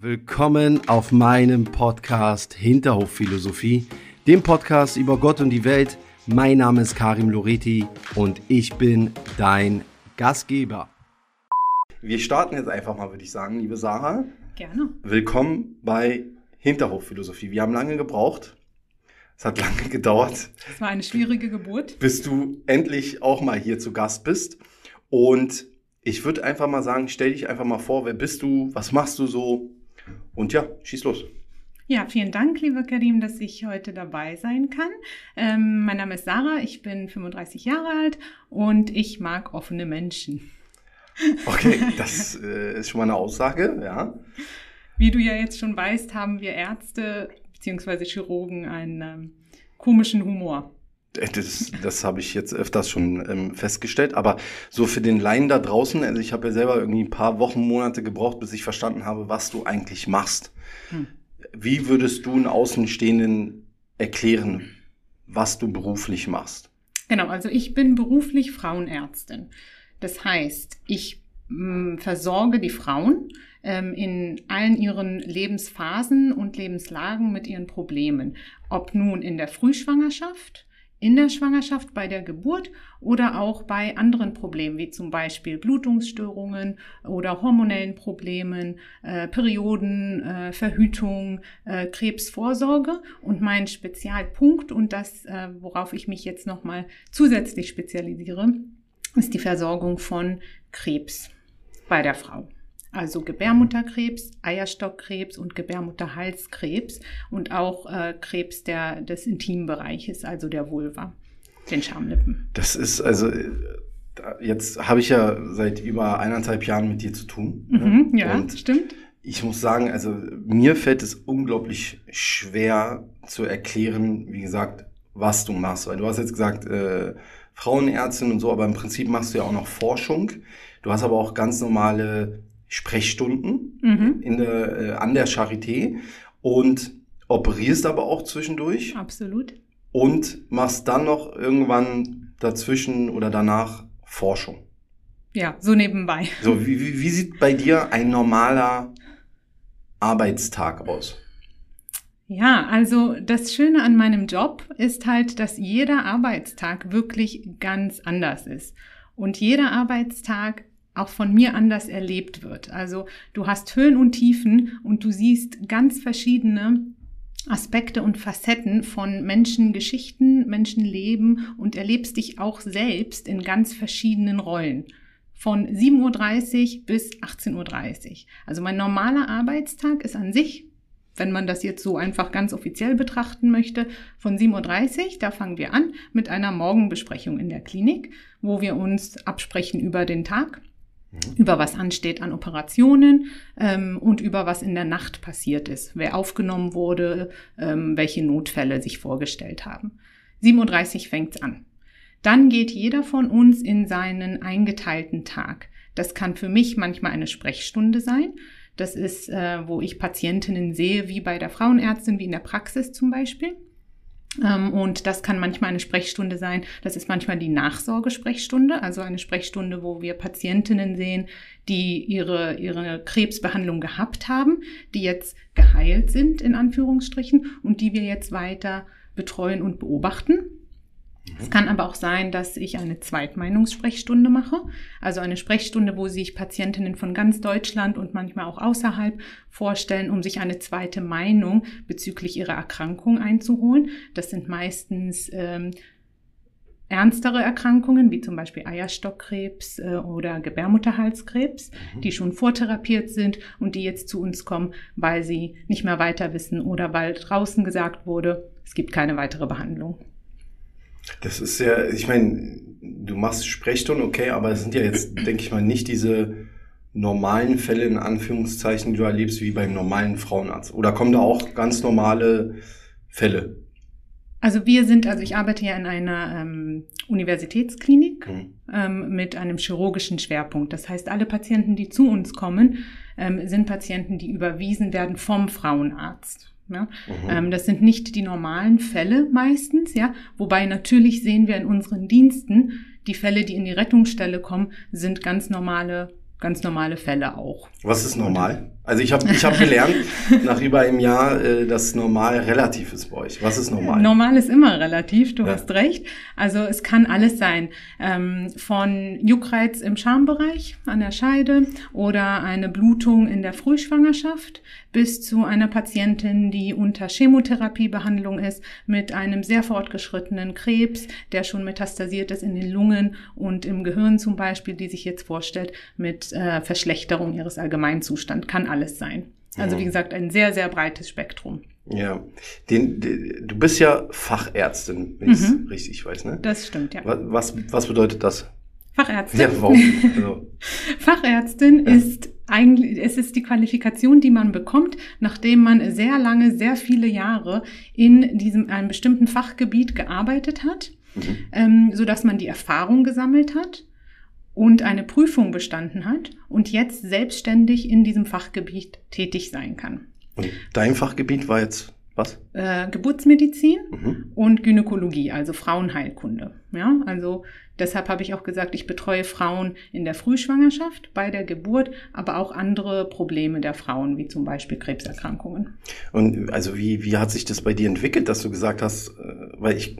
Willkommen auf meinem Podcast Hinterhofphilosophie, dem Podcast über Gott und die Welt. Mein Name ist Karim Loreti und ich bin dein Gastgeber. Wir starten jetzt einfach mal, würde ich sagen, liebe Sarah. Gerne. Willkommen bei Hinterhofphilosophie. Wir haben lange gebraucht. Es hat lange gedauert. Es war eine schwierige Geburt. Bis du endlich auch mal hier zu Gast bist. Und ich würde einfach mal sagen, stell dich einfach mal vor, wer bist du, was machst du so? Und ja, schieß los. Ja, vielen Dank, lieber Karim, dass ich heute dabei sein kann. Ähm, mein Name ist Sarah, ich bin 35 Jahre alt und ich mag offene Menschen. Okay, das äh, ist schon mal eine Aussage, ja. Wie du ja jetzt schon weißt, haben wir Ärzte bzw. Chirurgen einen ähm, komischen Humor. Äh, das, das habe ich jetzt öfters schon ähm, festgestellt. Aber so für den Laien da draußen, also ich habe ja selber irgendwie ein paar Wochen, Monate gebraucht, bis ich verstanden habe, was du eigentlich machst. Hm. Wie würdest du einen Außenstehenden erklären, was du beruflich machst? Genau, also ich bin beruflich Frauenärztin. Das heißt, ich mh, mm, versorge die Frauen ähm, in allen ihren Lebensphasen und Lebenslagen mit ihren Problemen. Ob nun in der Frühschwangerschaft, in der Schwangerschaft, bei der Geburt oder auch bei anderen Problemen, wie zum Beispiel Blutungsstörungen oder hormonellen Problemen, äh, Perioden, äh, Verhütung, äh, Krebsvorsorge. Und mein Spezialpunkt und das, äh, worauf ich mich jetzt nochmal zusätzlich spezialisiere, ist die Versorgung von Krebs bei der Frau also Gebärmutterkrebs, Eierstockkrebs und Gebärmutterhalskrebs und auch äh, Krebs der, des Intimbereiches, also der Vulva, den Schamlippen. Das ist also äh, jetzt habe ich ja seit über eineinhalb Jahren mit dir zu tun. Ne? Mhm, ja, und stimmt. Ich muss sagen, also mir fällt es unglaublich schwer zu erklären, wie gesagt, was du machst. Weil du hast jetzt gesagt, äh, Frauenärztin und so, aber im Prinzip machst du ja auch noch Forschung. Du hast aber auch ganz normale Sprechstunden mhm. in der, äh, an der Charité und operierst aber auch zwischendurch. Absolut. Und machst dann noch irgendwann dazwischen oder danach Forschung. Ja, so nebenbei. So, wie, wie, wie sieht bei dir ein normaler Arbeitstag aus? Ja, also das Schöne an meinem Job ist halt, dass jeder Arbeitstag wirklich ganz anders ist. Und jeder Arbeitstag auch von mir anders erlebt wird. Also du hast Höhen und Tiefen und du siehst ganz verschiedene Aspekte und Facetten von Menschengeschichten, Menschenleben und erlebst dich auch selbst in ganz verschiedenen Rollen. Von 7.30 Uhr bis 18.30 Uhr. Also mein normaler Arbeitstag ist an sich, wenn man das jetzt so einfach ganz offiziell betrachten möchte, von 7.30 Uhr, da fangen wir an mit einer Morgenbesprechung in der Klinik, wo wir uns absprechen über den Tag. Über was ansteht an Operationen ähm, und über was in der Nacht passiert ist, wer aufgenommen wurde, ähm, welche Notfälle sich vorgestellt haben. 37 fängt's an. Dann geht jeder von uns in seinen eingeteilten Tag. Das kann für mich manchmal eine Sprechstunde sein. Das ist, äh, wo ich Patientinnen sehe, wie bei der Frauenärztin, wie in der Praxis zum Beispiel. Ähm, und das kann manchmal eine Sprechstunde sein. Das ist manchmal die Nachsorgesprechstunde, also eine Sprechstunde, wo wir Patientinnen sehen, die ihre, ihre Krebsbehandlung gehabt haben, die jetzt geheilt sind, in Anführungsstrichen, und die wir jetzt weiter betreuen und beobachten. Es kann aber auch sein, dass ich eine Zweitmeinungssprechstunde mache, also eine Sprechstunde, wo sich Patientinnen von ganz Deutschland und manchmal auch außerhalb vorstellen, um sich eine zweite Meinung bezüglich ihrer Erkrankung einzuholen. Das sind meistens ähm, ernstere Erkrankungen, wie zum Beispiel Eierstockkrebs äh, oder Gebärmutterhalskrebs, mhm. die schon vortherapiert sind und die jetzt zu uns kommen, weil sie nicht mehr weiter wissen oder weil draußen gesagt wurde, es gibt keine weitere Behandlung. Das ist ja, ich meine, du machst Sprechstunden, okay, aber es sind ja jetzt, denke ich mal, nicht diese normalen Fälle in Anführungszeichen, die du erlebst, wie beim normalen Frauenarzt. Oder kommen da auch ganz normale Fälle? Also wir sind, also ich arbeite ja in einer ähm, Universitätsklinik mhm. ähm, mit einem chirurgischen Schwerpunkt. Das heißt, alle Patienten, die zu uns kommen, ähm, sind Patienten, die überwiesen werden vom Frauenarzt. Ja? Mhm. Ähm, das sind nicht die normalen Fälle meistens, ja. Wobei natürlich sehen wir in unseren Diensten, die Fälle, die in die Rettungsstelle kommen, sind ganz normale, ganz normale Fälle auch. Was ist normal? Also ich habe ich hab gelernt nach über einem Jahr, äh, dass normal relativ ist bei euch. Was ist normal? Normal ist immer relativ, du ja. hast recht. Also es kann alles sein. Ähm, von Juckreiz im Schambereich an der Scheide oder eine Blutung in der Frühschwangerschaft bis zu einer Patientin, die unter Chemotherapiebehandlung ist mit einem sehr fortgeschrittenen Krebs, der schon metastasiert ist in den Lungen und im Gehirn zum Beispiel, die sich jetzt vorstellt mit äh, Verschlechterung ihres Allgemeinzustands. Kann alles sein. Also wie gesagt, ein sehr, sehr breites Spektrum. Ja, den, den, du bist ja Fachärztin, wenn ich mhm. richtig weiß, ne? Das stimmt, ja. Was, was bedeutet das? Fachärztin. Ja, warum? Also. Fachärztin ja. ist eigentlich, es ist die Qualifikation, die man bekommt, nachdem man sehr lange, sehr viele Jahre in diesem, einem bestimmten Fachgebiet gearbeitet hat, mhm. ähm, so dass man die Erfahrung gesammelt hat und eine Prüfung bestanden hat und jetzt selbstständig in diesem Fachgebiet tätig sein kann. Und dein Fachgebiet war jetzt was? Äh, Geburtsmedizin mhm. und Gynäkologie, also Frauenheilkunde. Ja, also deshalb habe ich auch gesagt, ich betreue Frauen in der Frühschwangerschaft, bei der Geburt, aber auch andere Probleme der Frauen, wie zum Beispiel Krebserkrankungen. Und also wie, wie hat sich das bei dir entwickelt, dass du gesagt hast, äh, weil ich,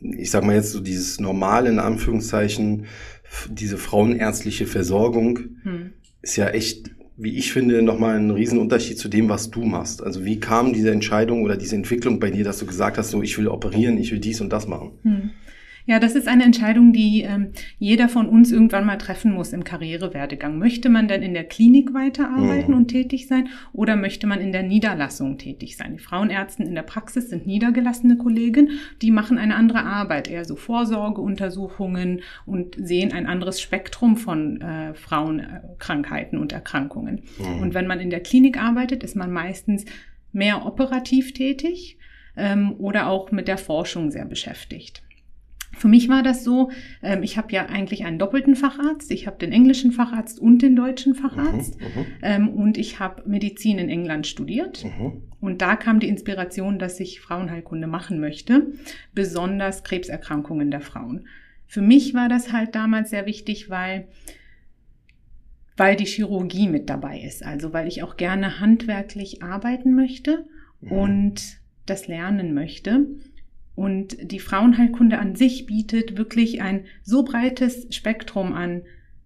ich sag mal jetzt so dieses normale, in Anführungszeichen, diese frauenärztliche Versorgung hm. ist ja echt wie ich finde, nochmal ein Riesenunterschied zu dem, was du machst. Also wie kam diese Entscheidung oder diese Entwicklung bei dir, dass du gesagt hast, so ich will operieren, ich will dies und das machen? Hm. Ja, das ist eine Entscheidung, die ähm, jeder von uns irgendwann mal treffen muss im Karrierewerdegang. Möchte man denn in der Klinik weiterarbeiten mhm. und tätig sein oder möchte man in der Niederlassung tätig sein? Die Frauenärzten in der Praxis sind niedergelassene Kollegen, die machen eine andere Arbeit, eher so Vorsorgeuntersuchungen und sehen ein anderes Spektrum von äh, Frauenkrankheiten und Erkrankungen. Mhm. Und wenn man in der Klinik arbeitet, ist man meistens mehr operativ tätig ähm, oder auch mit der Forschung sehr beschäftigt. Für mich war das so, ähm, ich habe ja eigentlich einen doppelten Facharzt. Ich habe den englischen Facharzt und den deutschen Facharzt. Mhm, mhm. ähm, und ich habe Medizin in England studiert. Mhm. Und da kam die Inspiration, dass ich Frauenheilkunde machen möchte, besonders Krebserkrankungen der Frauen. Für mich war das halt damals sehr wichtig, weil weil die Chirurgie mit dabei ist. Also weil ich auch gerne handwerklich arbeiten möchte mhm. und das lernen möchte. Und die Frauenheilkunde an sich bietet wirklich ein so breites Spektrum an.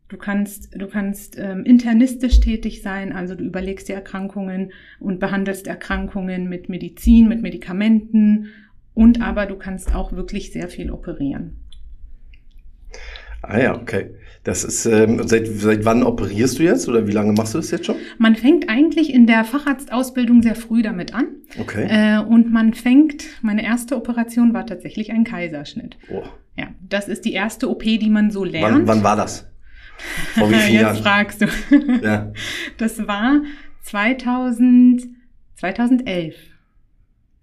Du kannst, du kannst ähm, internistisch tätig sein, also du überlegst die Erkrankungen und behandelst Erkrankungen mit Medizin, mit Medikamenten und aber du kannst auch wirklich sehr viel operieren. Ah ja, okay. Das ist, ähm, seit, seit wann operierst du jetzt oder wie lange machst du das jetzt schon? Man fängt eigentlich in der Facharztausbildung sehr früh damit an. Okay. Äh, und man fängt, meine erste Operation war tatsächlich ein Kaiserschnitt. Oh. Ja, das ist die erste OP, die man so lernt. Wann, wann war das? Vor wie vielen Jetzt Jahren? fragst du. ja. Das war 2000, 2011.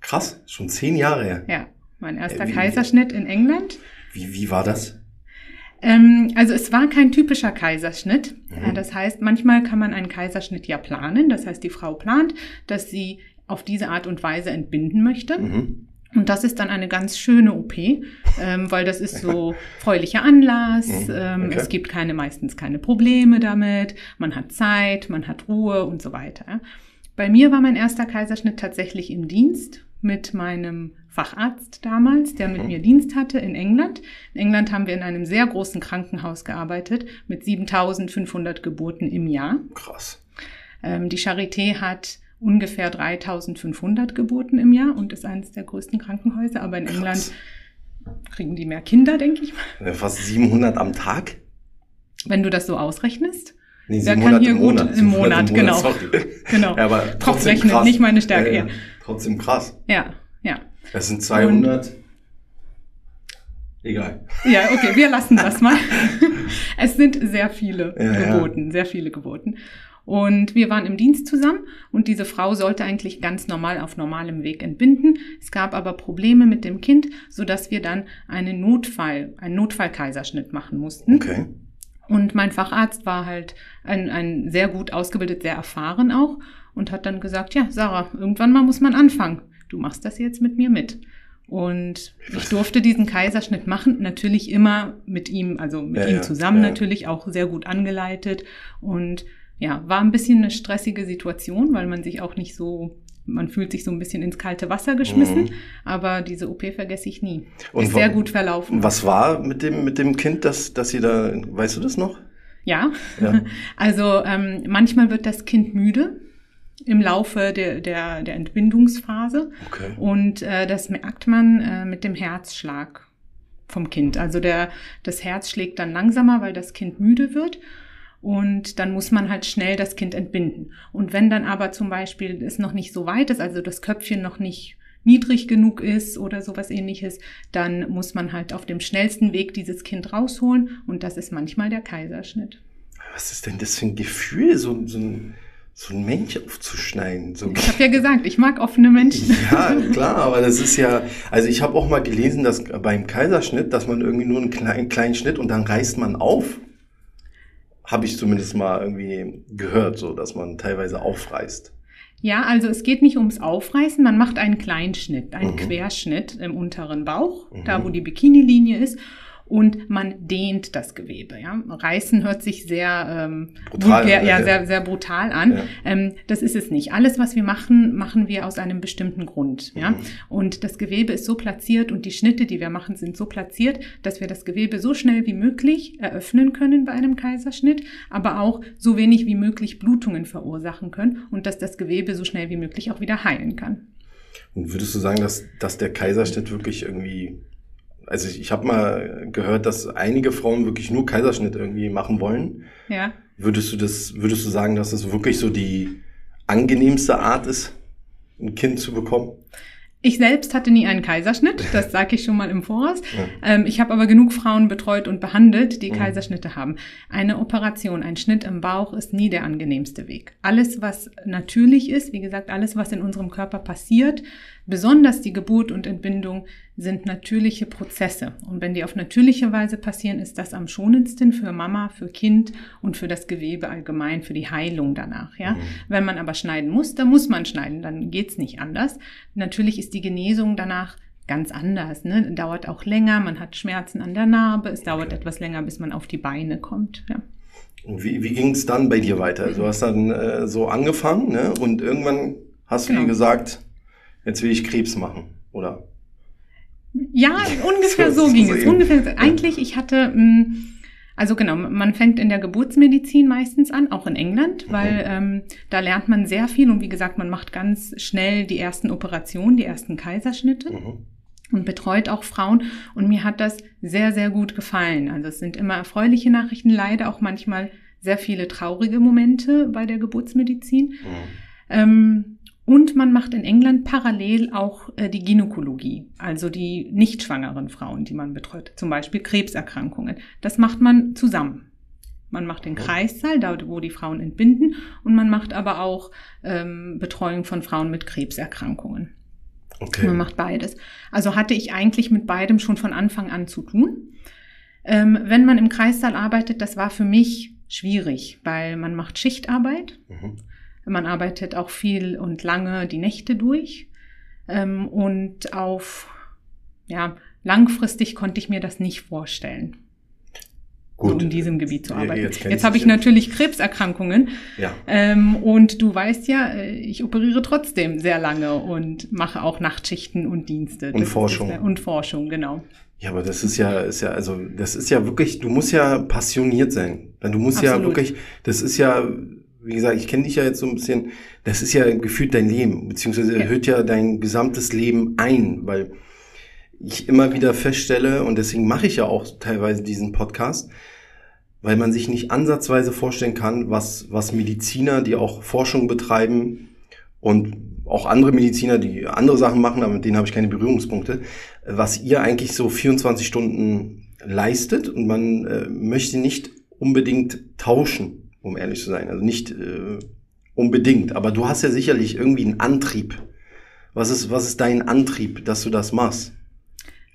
Krass, schon zehn Jahre her. Ja, mein erster äh, wie, Kaiserschnitt in England. Wie, wie war das? Ähm, also es war kein typischer Kaiserschnitt. Mhm. Das heißt, manchmal kann man einen Kaiserschnitt ja planen. Das heißt, die Frau plant, dass sie auf diese Art und Weise entbinden möchte. Mhm. Und das ist dann eine ganz schöne OP, ähm, weil das ist so freulicher Anlass. Mhm. Ähm, okay. Es gibt keine, meistens keine Probleme damit. Man hat Zeit, man hat Ruhe und so weiter. Bei mir war mein erster Kaiserschnitt tatsächlich im Dienst mit meinem Facharzt damals, der mit mhm. mir Dienst hatte in England. In England haben wir in einem sehr großen Krankenhaus gearbeitet mit 7500 Geburten im Jahr. Krass. Ähm, die Charité hat ungefähr 3500 Geburten im Jahr und ist eines der größten Krankenhäuser. Aber in Krass. England kriegen die mehr Kinder, denke ich mal. Fast 700 am Tag? Wenn du das so ausrechnest. Nee, Wer kann hier im gut Monat. im Monat, genau. genau. Ja, aber Kopf rechnet, krass. nicht meine Stärke. Ja, ja. Trotzdem krass. Ja, ja. Das sind 200. Und, Egal. Ja, okay, wir lassen das mal. es sind sehr viele ja, Geburten, ja. sehr viele Geburten. Und wir waren im Dienst zusammen und diese Frau sollte eigentlich ganz normal auf normalem Weg entbinden. Es gab aber Probleme mit dem Kind, so dass wir dann einen Notfall, einen Notfallkaiserschnitt machen mussten. Okay. Und mein Facharzt war halt ein, ein sehr gut ausgebildet, sehr erfahren auch und hat dann gesagt, ja, Sarah, irgendwann mal muss man anfangen du machst das jetzt mit mir mit. Und ich durfte diesen Kaiserschnitt machen, natürlich immer mit ihm, also mit ja, ihm zusammen ja. natürlich, auch sehr gut angeleitet. Und ja, war ein bisschen eine stressige Situation, weil man sich auch nicht so man fühlt sich so ein bisschen ins kalte Wasser geschmissen, mhm. aber diese OP vergesse ich nie. Und ist sehr gut verlaufen. Was war mit dem, mit dem Kind, dass, dass sie da, weißt du das noch? Ja, ja. also ähm, manchmal wird das Kind müde im Laufe der, der, der Entbindungsphase. Okay. Und äh, das merkt man äh, mit dem Herzschlag vom Kind. Also der, das Herz schlägt dann langsamer, weil das Kind müde wird. Und dann muss man halt schnell das Kind entbinden. Und wenn dann aber zum Beispiel es noch nicht so weit ist, also das Köpfchen noch nicht niedrig genug ist oder sowas ähnliches, dann muss man halt auf dem schnellsten Weg dieses Kind rausholen. Und das ist manchmal der Kaiserschnitt. Was ist denn das für ein Gefühl, so, so ein so ein Mensch aufzuschneiden. So. Ich habe ja gesagt, ich mag offene Menschen. Ja, klar, aber das ist ja, also ich habe auch mal gelesen, dass beim Kaiserschnitt, dass man irgendwie nur einen kleinen, kleinen Schnitt und dann reißt man auf. Habe ich zumindest mal irgendwie gehört, so dass man teilweise aufreißt. Ja, also es geht nicht ums Aufreißen, man macht einen Kleinschnitt, einen mhm. Querschnitt im unteren Bauch, mhm. da wo die Bikini-Linie ist und man dehnt das Gewebe. Ja? Reißen hört sich sehr ähm, brutal, vulgär, ja, ja, Sehr, sehr brutal an. Ja. Ähm, das ist es nicht. Alles, was wir machen, machen wir aus einem bestimmten Grund. Ja? Mhm. Und das Gewebe ist so platziert und die Schnitte, die wir machen, sind so platziert, dass wir das Gewebe so schnell wie möglich eröffnen können bei einem Kaiserschnitt, aber auch so wenig wie möglich Blutungen verursachen können und dass das Gewebe so schnell wie möglich auch wieder heilen kann. Und würdest du sagen, dass, dass der Kaiserschnitt wirklich irgendwie also ich, ich habe mal gehört, dass einige Frauen wirklich nur Kaiserschnitt irgendwie machen wollen. Ja. Würdest du das, würdest du sagen, dass es wirklich so die angenehmste Art ist, ein Kind zu bekommen? Ich selbst hatte nie einen Kaiserschnitt, das sage ich schon mal im Voraus. Ja. Ähm, ich habe aber genug Frauen betreut und behandelt, die mhm. Kaiserschnitte haben. Eine Operation, ein Schnitt im Bauch ist nie der angenehmste Weg. Alles, was natürlich ist, wie gesagt, alles, was in unserem Körper passiert, Besonders die Geburt und Entbindung sind natürliche Prozesse. Und wenn die auf natürliche Weise passieren, ist das am schonendsten für Mama, für Kind und für das Gewebe allgemein, für die Heilung danach. Ja? Mhm. Wenn man aber schneiden muss, dann muss man schneiden, dann geht's nicht anders. Natürlich ist die Genesung danach ganz anders. Ne? Dauert auch länger, man hat Schmerzen an der Narbe, es dauert okay. etwas länger, bis man auf die Beine kommt. Ja. Und wie, wie ging es dann bei dir weiter? Du hast dann äh, so angefangen ne? und irgendwann hast genau. du dir gesagt, jetzt will ich Krebs machen, oder? Ja, ungefähr so, so ging es. Ungefähr, ja. Eigentlich, ich hatte, mm, also genau, man fängt in der Geburtsmedizin meistens an, auch in England, mhm. weil ähm, da lernt man sehr viel und wie gesagt, man macht ganz schnell die ersten Operationen, die ersten Kaiserschnitte. Mhm. Und betreut auch Frauen. Und mir hat das sehr, sehr gut gefallen. Also es sind immer erfreuliche Nachrichten, leider auch manchmal sehr viele traurige Momente bei der Geburtsmedizin. Mhm. Ähm, und man macht in England parallel auch äh, die Gynäkologie, also die nicht schwangeren Frauen, die man betreut, zum Beispiel Krebserkrankungen. Das macht man zusammen. Man macht den Kreissaal, da wo die Frauen entbinden, und man macht aber auch ähm, Betreuung von Frauen mit Krebserkrankungen. Okay. Man macht beides. Also hatte ich eigentlich mit beidem schon von Anfang an zu tun. Ähm, wenn man im Kreissaal arbeitet, das war für mich schwierig, weil man macht Schichtarbeit. Mhm. Man arbeitet auch viel und lange die Nächte durch. Ähm, und auf, ja, langfristig konnte ich mir das nicht vorstellen. Gut. So in diesem Gebiet zu arbeiten. Jetzt, Jetzt habe ich natürlich Krebserkrankungen. Ja. Ähm, und du weißt ja, äh, ich operiere trotzdem sehr lange und mache auch Nachtschichten und Dienste. Und das Forschung. Ist, und Forschung, genau. Ja, aber das ist ja, ist ja, also, das ist ja wirklich, du musst ja passioniert sein. Du musst Absolut. ja wirklich, das ist ja, wie gesagt, ich kenne dich ja jetzt so ein bisschen, das ist ja gefühlt dein Leben, beziehungsweise ja. hört ja dein gesamtes Leben ein, weil ich immer wieder feststelle, und deswegen mache ich ja auch teilweise diesen Podcast, weil man sich nicht ansatzweise vorstellen kann, was, was Mediziner, die auch Forschung betreiben und auch andere Mediziner, die andere Sachen machen, aber mit denen habe ich keine Berührungspunkte, was ihr eigentlich so 24 Stunden leistet und man äh, möchte nicht unbedingt tauschen um ehrlich zu sein. Also nicht äh, unbedingt, aber du hast ja sicherlich irgendwie einen Antrieb. Was ist, was ist dein Antrieb, dass du das machst?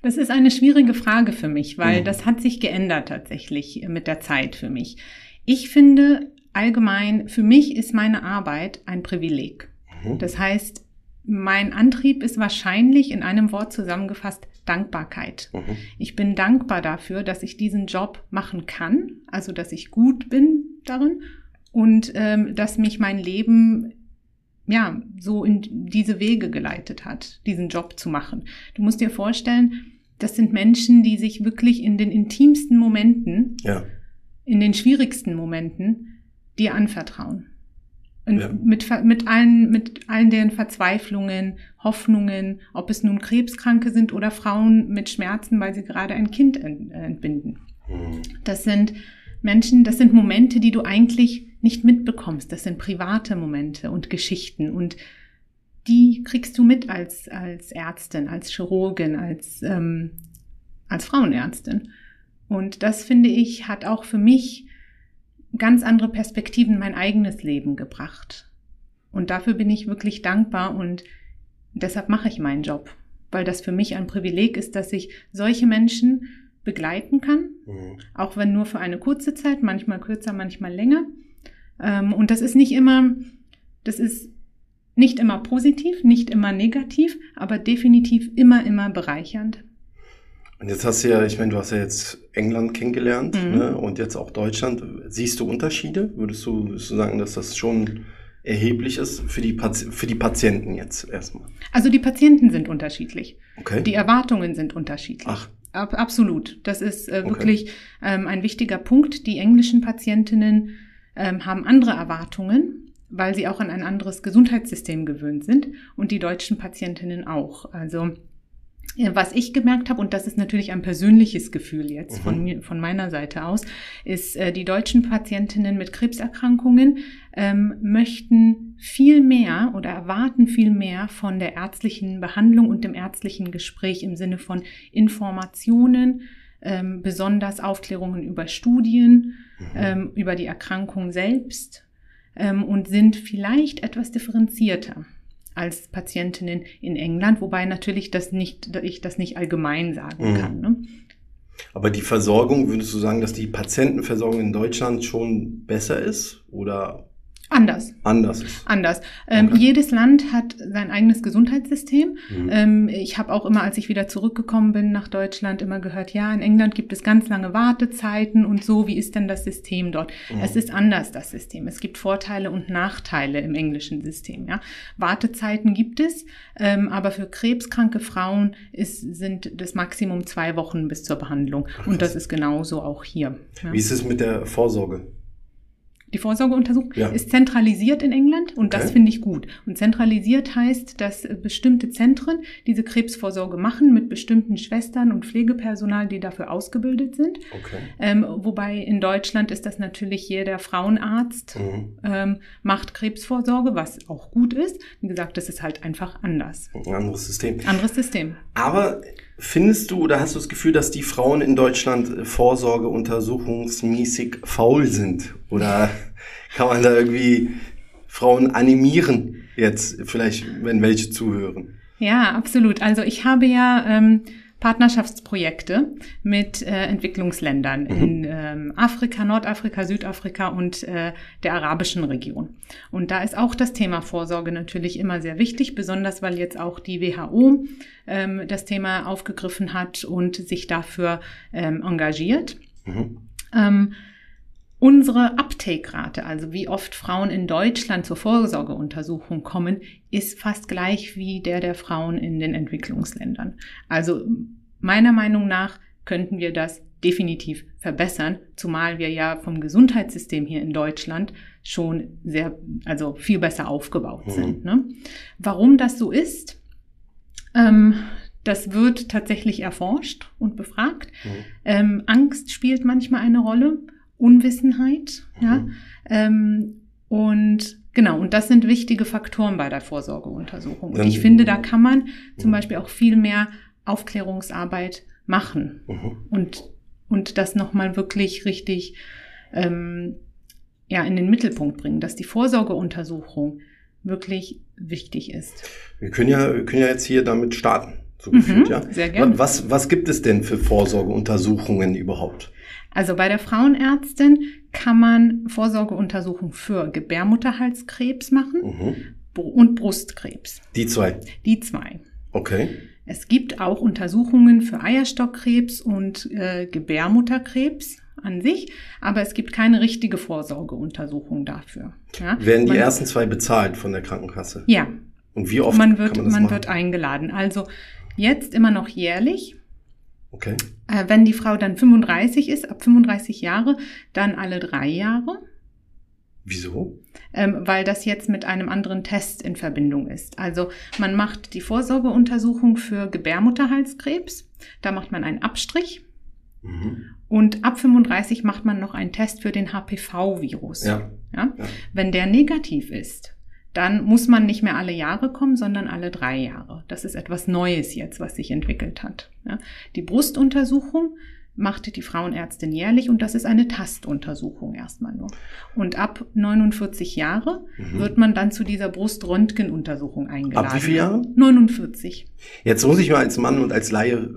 Das ist eine schwierige Frage für mich, weil mhm. das hat sich geändert tatsächlich mit der Zeit für mich. Ich finde allgemein, für mich ist meine Arbeit ein Privileg. Mhm. Das heißt, mein Antrieb ist wahrscheinlich in einem Wort zusammengefasst Dankbarkeit. Mhm. Ich bin dankbar dafür, dass ich diesen Job machen kann, also dass ich gut bin darin und ähm, dass mich mein Leben ja so in diese Wege geleitet hat, diesen Job zu machen. Du musst dir vorstellen, das sind Menschen, die sich wirklich in den intimsten Momenten, Ja. in den schwierigsten Momenten dir anvertrauen. Und Ja. mit, mit, allen, mit allen deren Verzweiflungen, Hoffnungen, ob es nun Krebskranke sind oder Frauen mit Schmerzen, weil sie gerade ein Kind ent- entbinden. Mhm. Das sind Menschen, das sind Momente, die du eigentlich nicht mitbekommst. Das sind private Momente und Geschichten und die kriegst du mit als, als Ärztin, als Chirurgin, als, ähm, als Frauenärztin. Und das finde ich, hat auch für mich ganz andere Perspektiven in mein eigenes Leben gebracht. Und dafür bin ich wirklich dankbar und deshalb mache ich meinen Job, weil das für mich ein Privileg ist, dass ich solche Menschen begleiten kann, Mhm. auch wenn nur für eine kurze Zeit, manchmal kürzer, manchmal länger. Ähm, und das ist nicht immer, das ist nicht immer positiv, nicht immer negativ, aber definitiv immer, immer bereichernd. Und jetzt hast du ja, ich meine, du hast ja jetzt England kennengelernt Mhm. ne? und jetzt auch Deutschland. Siehst du Unterschiede? Würdest du, würdest du sagen, dass das schon erheblich ist für die, Pati für die Patienten jetzt erstmal? Also die Patienten sind unterschiedlich, Okay. die Erwartungen sind unterschiedlich. Ach, Ab, absolut. Das ist äh, Okay. wirklich ähm, ein wichtiger Punkt. Die englischen Patientinnen ähm, haben andere Erwartungen, weil sie auch an ein anderes Gesundheitssystem gewöhnt sind und die deutschen Patientinnen auch. Also was ich gemerkt habe, und das ist natürlich ein persönliches Gefühl jetzt Mhm. von, mir, von meiner Seite aus, ist, äh, die deutschen Patientinnen mit Krebserkrankungen ähm, möchten viel mehr oder erwarten viel mehr von der ärztlichen Behandlung und dem ärztlichen Gespräch im Sinne von Informationen, ähm, besonders Aufklärungen über Studien, mhm. ähm, über die Erkrankung selbst ähm, und sind vielleicht etwas differenzierter als Patientinnen in England, wobei natürlich das nicht, ich das nicht allgemein sagen Mhm. kann. Ne? Aber die Versorgung, würdest du sagen, dass die Patientenversorgung in Deutschland schon besser ist oder Anders, anders ist? anders. Ähm, Okay. Jedes Land hat sein eigenes Gesundheitssystem. Mhm. Ähm, ich habe auch immer, als ich wieder zurückgekommen bin nach Deutschland, immer gehört, ja, in England gibt es ganz lange Wartezeiten und so. Wie ist denn das System dort? Mhm. Es ist anders, das System. Es gibt Vorteile und Nachteile im englischen System. Ja. Wartezeiten gibt es, ähm, aber für krebskranke Frauen ist, sind das Maximum zwei Wochen bis zur Behandlung. Und das ist genauso auch hier. Ja. Wie ist es mit der Vorsorge? Die Vorsorgeuntersuchung Ja. ist zentralisiert in England und das Okay. finde ich gut. Und zentralisiert heißt, dass äh, bestimmte Zentren diese Krebsvorsorge machen mit bestimmten Schwestern und Pflegepersonal, die dafür ausgebildet sind. Okay. Ähm, wobei in Deutschland ist das natürlich jeder Frauenarzt Mhm. ähm, macht Krebsvorsorge, was auch gut ist. Wie gesagt, das ist halt einfach anders. Ein anderes System. Anderes System. Aber findest du oder hast du das Gefühl, dass die Frauen in Deutschland äh, vorsorgeuntersuchungsmäßig faul sind? Oder kann man da irgendwie Frauen animieren, jetzt vielleicht, wenn welche zuhören? Ja, absolut. Also ich habe ja ähm, Partnerschaftsprojekte mit äh, Entwicklungsländern Mhm. in ähm, Afrika, Nordafrika, Südafrika und äh, der arabischen Region. Und da ist auch das Thema Vorsorge natürlich immer sehr wichtig, besonders weil jetzt auch die WHO ähm, das Thema aufgegriffen hat und sich dafür ähm, engagiert. Mhm. Unsere Uptake-Rate, also wie oft Frauen in Deutschland zur Vorsorgeuntersuchung kommen, ist fast gleich wie der der Frauen in den Entwicklungsländern. Also meiner Meinung nach könnten wir das definitiv verbessern, zumal wir ja vom Gesundheitssystem hier in Deutschland schon sehr, also viel besser aufgebaut Mhm. sind. Ne? Warum das so ist, ähm, das wird tatsächlich erforscht und befragt. Mhm. Ähm, Angst spielt manchmal eine Rolle, Unwissenheit, ja. Mhm. Ähm, und genau, und das sind wichtige Faktoren bei der Vorsorgeuntersuchung. Und ich finde, da kann man zum Mhm. Beispiel auch viel mehr Aufklärungsarbeit machen Mhm. und, und das nochmal wirklich richtig ähm, ja, in den Mittelpunkt bringen, dass die Vorsorgeuntersuchung wirklich wichtig ist. Wir können ja, wir können ja jetzt hier damit starten, so Mhm, gefühlt, ja? sehr gerne. Was, was gibt es denn für Vorsorgeuntersuchungen überhaupt? Also bei der Frauenärztin kann man Vorsorgeuntersuchung für Gebärmutterhalskrebs machen Mhm. Und Brustkrebs. Die zwei. Die zwei. Okay. Es gibt auch Untersuchungen für Eierstockkrebs und äh, Gebärmutterkrebs, an sich, aber es gibt keine richtige Vorsorgeuntersuchung dafür. Ja? Werden die Man- ersten zwei bezahlt von der Krankenkasse? Ja, Und wie oft man wird, kann man das man machen? wird eingeladen. Also jetzt immer noch jährlich. Okay. Äh, wenn die Frau dann 35 ist, ab 35 Jahre, dann alle drei Jahre, Wieso? ähm, weil das jetzt mit einem anderen Test in Verbindung ist. Also man macht die Vorsorgeuntersuchung für Gebärmutterhalskrebs, da macht man einen Abstrich Mhm. und ab 35 macht man noch einen Test für den HPV-Virus. Ja. Ja? Ja. Wenn der negativ ist, dann muss man nicht mehr alle Jahre kommen, sondern alle drei Jahre. Das ist etwas Neues jetzt, was sich entwickelt hat. Ja? Die Brustuntersuchung macht die Frauenärztin jährlich und das ist eine Tastuntersuchung erstmal nur. Und ab 49 Jahre Mhm. wird man dann zu dieser Bruströntgenuntersuchung eingeladen. Ab wie viele Jahre? 49. Jetzt muss ich mal als Mann und als Laie,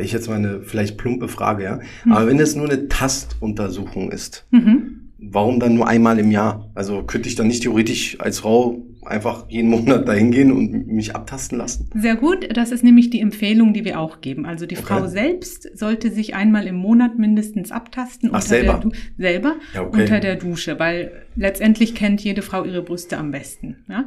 ich jetzt mal eine vielleicht plumpe Frage, ja. Hm. Aber wenn es nur eine Tastuntersuchung ist, Mhm. Warum dann nur einmal im Jahr? Also könnte ich dann nicht theoretisch als Frau einfach jeden Monat dahin gehen und mich abtasten lassen? Sehr gut, das ist nämlich die Empfehlung, die wir auch geben. Also die Okay. Frau selbst sollte sich einmal im Monat mindestens abtasten Ach, selber? der du selber Ja, okay. unter der Dusche, weil letztendlich kennt jede Frau ihre Brüste am besten. Ja?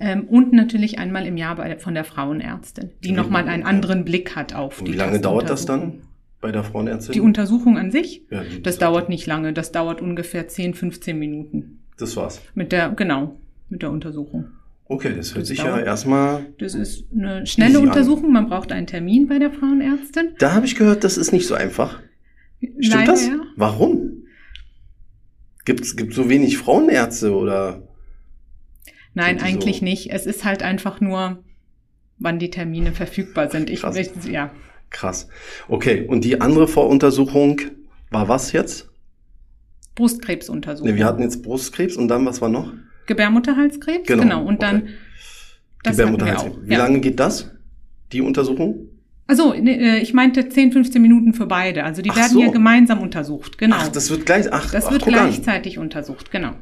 Ähm, und natürlich einmal im Jahr von der Frauenärztin, die nochmal einen anderen Blick hat auf Und die wie lange dauert das dann. Bei der Frauenärztin? Die Untersuchung an sich, ja, das dauert nicht lange, das dauert ungefähr 10, 15 Minuten. Das war's. Mit der, genau, mit der Untersuchung. Okay, das hört Das sich dauert- ja erstmal. Das ist eine schnelle. Untersuchung, man braucht einen Termin bei der Frauenärztin. Da habe ich gehört, das ist nicht so einfach. Stimmt Leider, das? ja. Warum? Gibt es so wenig Frauenärzte oder? Nein, eigentlich so- nicht. Es ist halt einfach nur, wann die Termine verfügbar sind. Ich, Krass. ich ja, Krass. Okay, und die andere Voruntersuchung war was jetzt? Brustkrebsuntersuchung. Ne, wir hatten jetzt Brustkrebs und dann was war noch? Gebärmutterhalskrebs, Genau, genau. Und dann, okay. das hatten wir Gebärmutterhalskrebs. Wie ja. lange geht das? Die Untersuchung? Also, ich meinte 10, 15 Minuten für beide. Also die Ach werden so. ja gemeinsam untersucht, genau. Ach, das wird gleich. Ach, das ach, wird guck an. gleichzeitig untersucht, genau.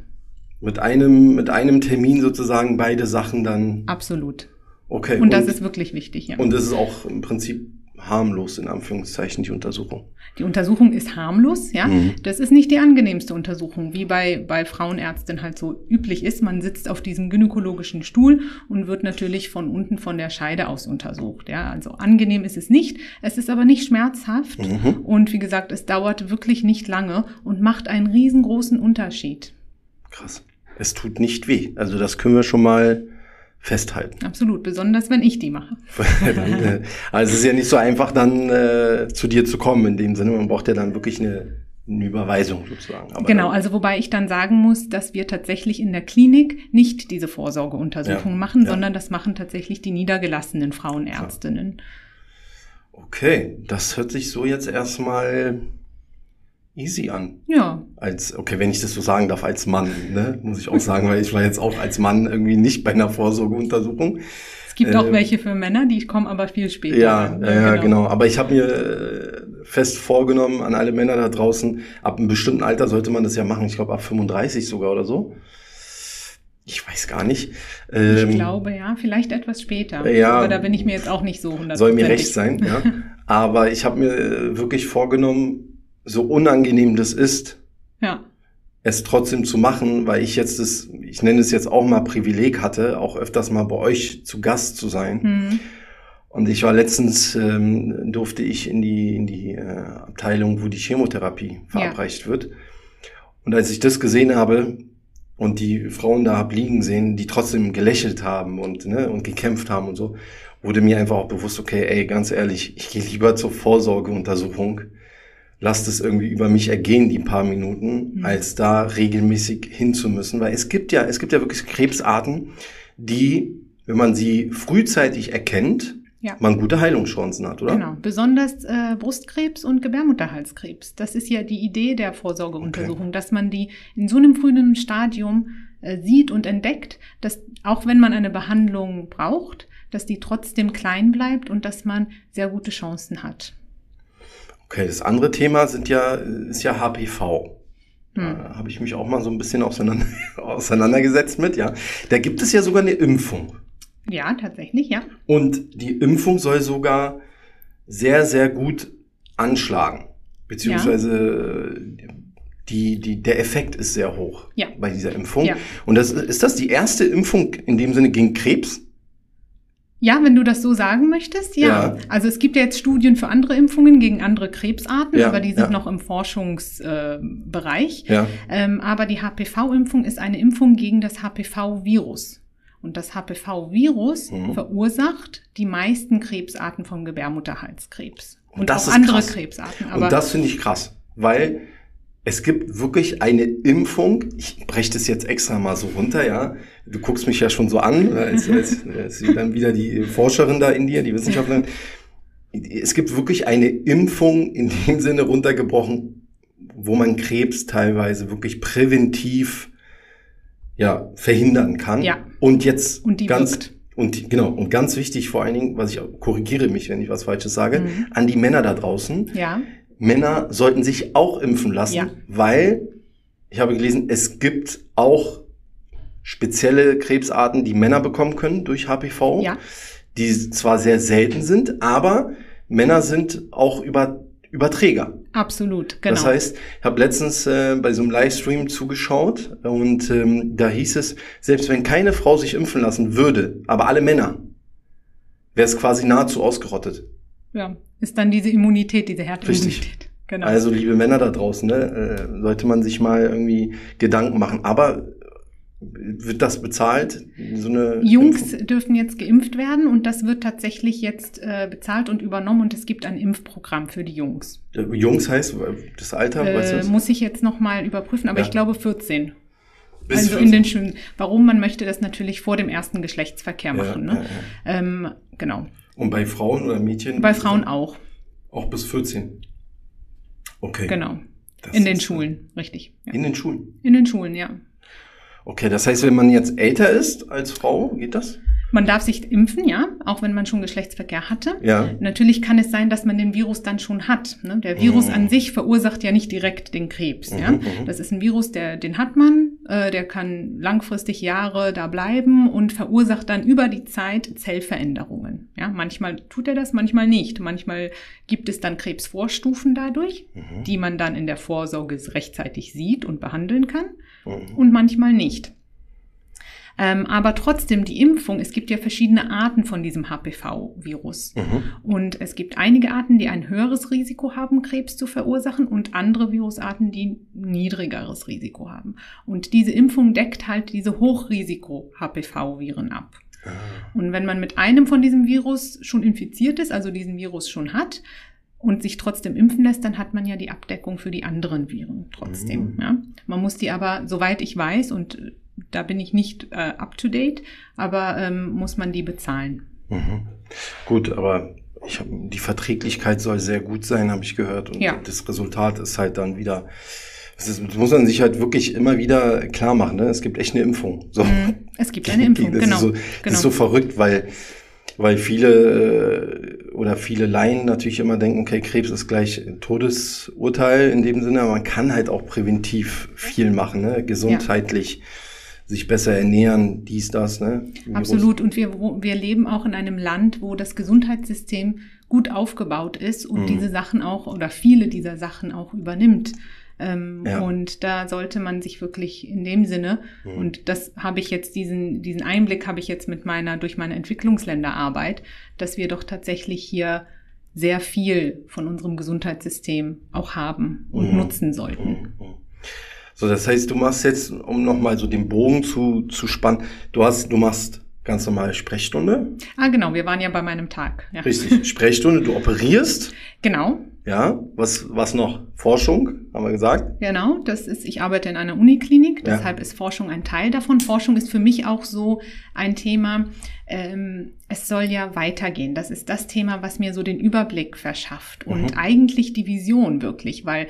Mit einem mit einem Termin sozusagen beide Sachen dann. Absolut. Okay. Und das ist wirklich wichtig, ja. und das ist auch im Prinzip harmlos in Anführungszeichen die Untersuchung. Die Untersuchung ist harmlos, ja. Mhm. Das ist nicht die angenehmste Untersuchung, wie bei, bei Frauenärzten halt so üblich ist. Man sitzt auf diesem gynäkologischen Stuhl und wird natürlich von unten von der Scheide aus untersucht, ja. Also angenehm ist es nicht. Es ist aber nicht schmerzhaft. Mhm. Und wie gesagt, es dauert wirklich nicht lange und macht einen riesengroßen Unterschied. Krass. Es tut nicht weh. Also das können wir schon mal festhalten. Absolut, besonders wenn ich die mache. Dann, äh, also es ist ja nicht so einfach, dann äh, zu dir zu kommen in dem Sinne. Man braucht ja dann wirklich eine, eine Überweisung sozusagen. Aber genau, also wobei ich dann sagen muss, dass wir tatsächlich in der Klinik nicht diese Vorsorgeuntersuchung Ja, machen, ja. sondern das machen tatsächlich die niedergelassenen Frauenärztinnen. Okay, das hört sich so jetzt erstmal easy an. Ja, Als, okay, wenn ich das so sagen darf, als Mann, ne, muss ich auch sagen, weil ich war jetzt auch als Mann irgendwie nicht bei einer Vorsorgeuntersuchung. es gibt auch Ähm, welche für Männer, die kommen aber viel später. Ja, ja, ja, genau. Aber ich habe mir äh, fest vorgenommen, an alle Männer da draußen, ab einem bestimmten Alter sollte man das ja machen. Ich glaube, ab 35 sogar oder so. Ich weiß gar nicht. Ich Ähm, glaube, ja, vielleicht etwas später. Ja. aber da bin ich mir jetzt auch nicht so hundertprozentig. Soll mir recht sein, ja. Aber ich habe mir äh, wirklich vorgenommen, so unangenehm das ist, Ja, es trotzdem zu machen, weil ich jetzt das, ich nenne es jetzt auch mal Privileg hatte, auch öfters mal bei euch zu Gast zu sein. hm. Und ich war letztens, ähm, durfte ich in die, in die äh, Abteilung, wo die Chemotherapie verabreicht wird. Und als ich das gesehen habe und die Frauen da hab liegen sehen, die trotzdem gelächelt haben und, ne, und gekämpft haben und so, wurde mir einfach auch bewusst, okay, ey, ganz ehrlich, ich gehe lieber zur Vorsorgeuntersuchung, lass das irgendwie über mich ergehen, die paar Minuten, Mhm. als da regelmäßig hinzumüssen. Weil es gibt ja, es gibt ja wirklich Krebsarten, die, wenn man sie frühzeitig erkennt, Ja. man gute Heilungschancen hat, oder? Genau, besonders äh, Brustkrebs und Gebärmutterhalskrebs. Das ist ja die Idee der Vorsorgeuntersuchung, dass man die in so einem frühen Stadium äh, sieht und entdeckt, dass auch wenn man eine Behandlung braucht, dass die trotzdem klein bleibt und dass man sehr gute Chancen hat. Okay, das andere Thema sind ja, ist ja HPV. Hm. Da habe ich mich auch mal so ein bisschen auseinander, auseinandergesetzt mit, ja. Da gibt es ja sogar eine Impfung. Ja, tatsächlich, ja. Und die Impfung soll sogar sehr, sehr gut anschlagen. beziehungsweise ja. die, die, der Effekt ist sehr hoch ja. bei dieser Impfung. Ja. Und das, ist das die erste Impfung in dem Sinne gegen Krebs? Ja, wenn du das so sagen möchtest, ja. ja. Also es gibt ja jetzt Studien für andere Impfungen gegen andere Krebsarten, ja, aber die sind ja. noch im Forschungsbereich. Äh, ja. Ähm, aber die HPV-Impfung ist eine Impfung gegen das HPV-Virus. Und das HPV-Virus mhm. verursacht die meisten Krebsarten vom Gebärmutterhalskrebs. Und, und auch andere krass. Krebsarten. Aber und das finde ich krass, weil es gibt wirklich eine Impfung, ich breche das jetzt extra mal so runter, ja. Du guckst mich ja schon so an, als, als, als dann wieder die Forscherin da in dir, die Wissenschaftlerin. Es gibt wirklich eine Impfung in dem Sinne runtergebrochen, wo man Krebs teilweise wirklich präventiv ja, verhindern kann. Ja. Und jetzt und die ganz wirkt. und genau und ganz wichtig vor allen Dingen, was ich korrigiere mich, wenn ich was Falsches sage, mhm. an die Männer da draußen. Ja Männer sollten sich auch impfen lassen, ja. weil ich habe gelesen, es gibt auch spezielle Krebsarten, die Männer bekommen können durch HPV, ja. die zwar sehr selten sind, aber Männer sind auch über, Überträger. Absolut, genau. Das heißt, ich habe letztens äh, bei so einem Livestream zugeschaut und ähm, da hieß es, selbst wenn keine Frau sich impfen lassen würde, aber alle Männer, wäre es quasi nahezu ausgerottet. Ja, ist dann diese Immunität, diese Herdimmunität. Genau. Also liebe Männer da draußen, ne, äh, sollte man sich mal irgendwie Gedanken machen. Aber wird das bezahlt? So eine Jungs Impfung? dürfen jetzt geimpft werden und das wird tatsächlich jetzt äh, bezahlt und übernommen und es gibt ein Impfprogramm für die Jungs. Jungs heißt das Alter? Äh, weißt du muss ich jetzt noch mal überprüfen, aber ja. ich glaube 14. Bis also 14. in den Schulen. Warum? Man möchte das natürlich vor dem ersten Geschlechtsverkehr machen. Ja, ne? ja, ähm, genau. Und bei Frauen oder Mädchen? Bei Frauen auch. Auch bis 14. Okay. Genau. Das in den Schulen, richtig. Ja. In den Schulen? In den Schulen, ja. Okay, das heißt, wenn man jetzt älter ist als Frau, geht das? Man darf sich impfen, ja, auch wenn man schon Geschlechtsverkehr hatte. Ja. Natürlich kann es sein, dass man den Virus dann schon hat. Ne? Der Virus mhm. an sich verursacht ja nicht direkt den Krebs. Mhm, ja? Mhm. Das ist ein Virus, der, den hat man, äh, der kann langfristig Jahre da bleiben und verursacht dann über die Zeit Zellveränderungen. Ja? Manchmal tut er das, manchmal nicht. Manchmal gibt es dann Krebsvorstufen dadurch, mhm. die man dann in der Vorsorge rechtzeitig sieht und behandeln kann mhm. und manchmal nicht. Ähm, aber trotzdem die Impfung, es gibt ja verschiedene Arten von diesem HPV-Virus. Mhm. Und es gibt einige Arten, die ein höheres Risiko haben, Krebs zu verursachen und andere Virusarten, die niedrigeres Risiko haben. Und diese Impfung deckt halt diese Hochrisiko-HPV-Viren ab. Ah. Und wenn man mit einem von diesem Virus schon infiziert ist, also diesen Virus schon hat, und sich trotzdem impfen lässt, dann hat man ja die Abdeckung für die anderen Viren trotzdem. Mhm. Ja. Man muss die aber, soweit ich weiß, und da bin ich nicht äh, up to date, aber ähm, muss man die bezahlen. Mhm. Gut, aber ich hab, die Verträglichkeit soll sehr gut sein, habe ich gehört. Und ja. das Resultat ist halt dann wieder, das, ist, das muss man sich halt wirklich immer wieder klar machen. Ne? Es gibt echt eine Impfung. So. Mhm. Es gibt eine Impfung, das genau. Ist so, genau. Das ist so verrückt, weil weil viele äh, oder viele Laien natürlich immer denken, okay, Krebs ist gleich Todesurteil in dem Sinne, aber man kann halt auch präventiv viel machen, ne? gesundheitlich. Ja sich besser ernähren, dies, das. Ne? Absolut. Und wir, wir leben auch in einem Land, wo das Gesundheitssystem gut aufgebaut ist und mhm. diese Sachen auch oder viele dieser Sachen auch übernimmt. Ähm, ja. Und da sollte man sich wirklich in dem Sinne, mhm. und das habe ich jetzt, diesen, diesen Einblick habe ich jetzt mit meiner, durch meine Entwicklungsländerarbeit, dass wir doch tatsächlich hier sehr viel von unserem Gesundheitssystem auch haben und mhm. nutzen sollten. So, das heißt, du machst jetzt, um nochmal so den Bogen zu, zu spannen, du hast, du machst ganz normale Sprechstunde. Ah, genau, wir waren ja bei meinem Tag. Ja. Richtig, Sprechstunde, du operierst. Genau. Ja, was, was noch? Forschung, haben wir gesagt? Genau, das ist, ich arbeite in einer Uniklinik, deshalb ja. ist Forschung ein Teil davon. Forschung ist für mich auch so ein Thema, ähm, es soll ja weitergehen. Das ist das Thema, was mir so den Überblick verschafft und mhm. eigentlich die Vision wirklich, weil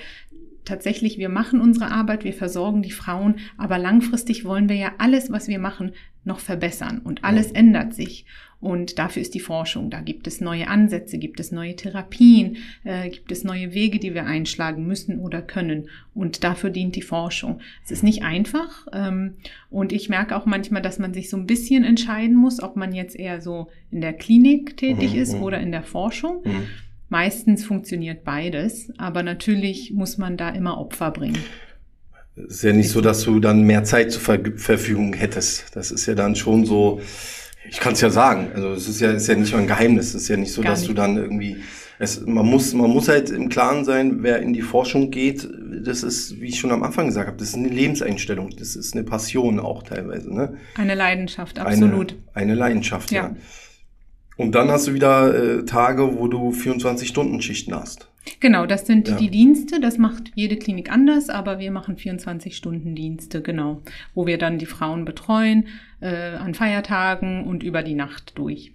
tatsächlich, wir machen unsere Arbeit, wir versorgen die Frauen, aber langfristig wollen wir ja alles, was wir machen, noch verbessern und alles ja. ändert sich. Und dafür ist die Forschung. Da gibt es neue Ansätze, gibt es neue Therapien, äh, gibt es neue Wege, die wir einschlagen müssen oder können. Und dafür dient die Forschung. Es ist nicht einfach. Ähm, und ich merke auch manchmal, dass man sich so ein bisschen entscheiden muss, ob man jetzt eher so in der Klinik tätig mhm, ist mhm. oder in der Forschung. Mhm Meistens funktioniert beides, aber natürlich muss man da immer Opfer bringen. Es ist ja nicht so, dass du dann mehr Zeit zur Ver Verfügung hättest. Das ist ja dann schon so, ich kann es ja sagen, also es ist ja, ist ja nicht mal ein Geheimnis. Es ist ja nicht so, Gar dass nicht. du dann irgendwie, es, man muss, man muss halt im Klaren sein, wer in die Forschung geht, das ist, wie ich schon am Anfang gesagt habe, das ist eine Lebenseinstellung, das ist eine Passion auch teilweise, ne? Eine Leidenschaft, absolut. Eine, eine Leidenschaft, ja. Ja. Und dann hast du wieder äh, Tage, wo du 24-Stunden-Schichten hast. Genau, das sind Ja. die Dienste. Das macht jede Klinik anders, aber wir machen 24-Stunden-Dienste, genau, wo wir dann die Frauen betreuen äh, an Feiertagen und über die Nacht durch.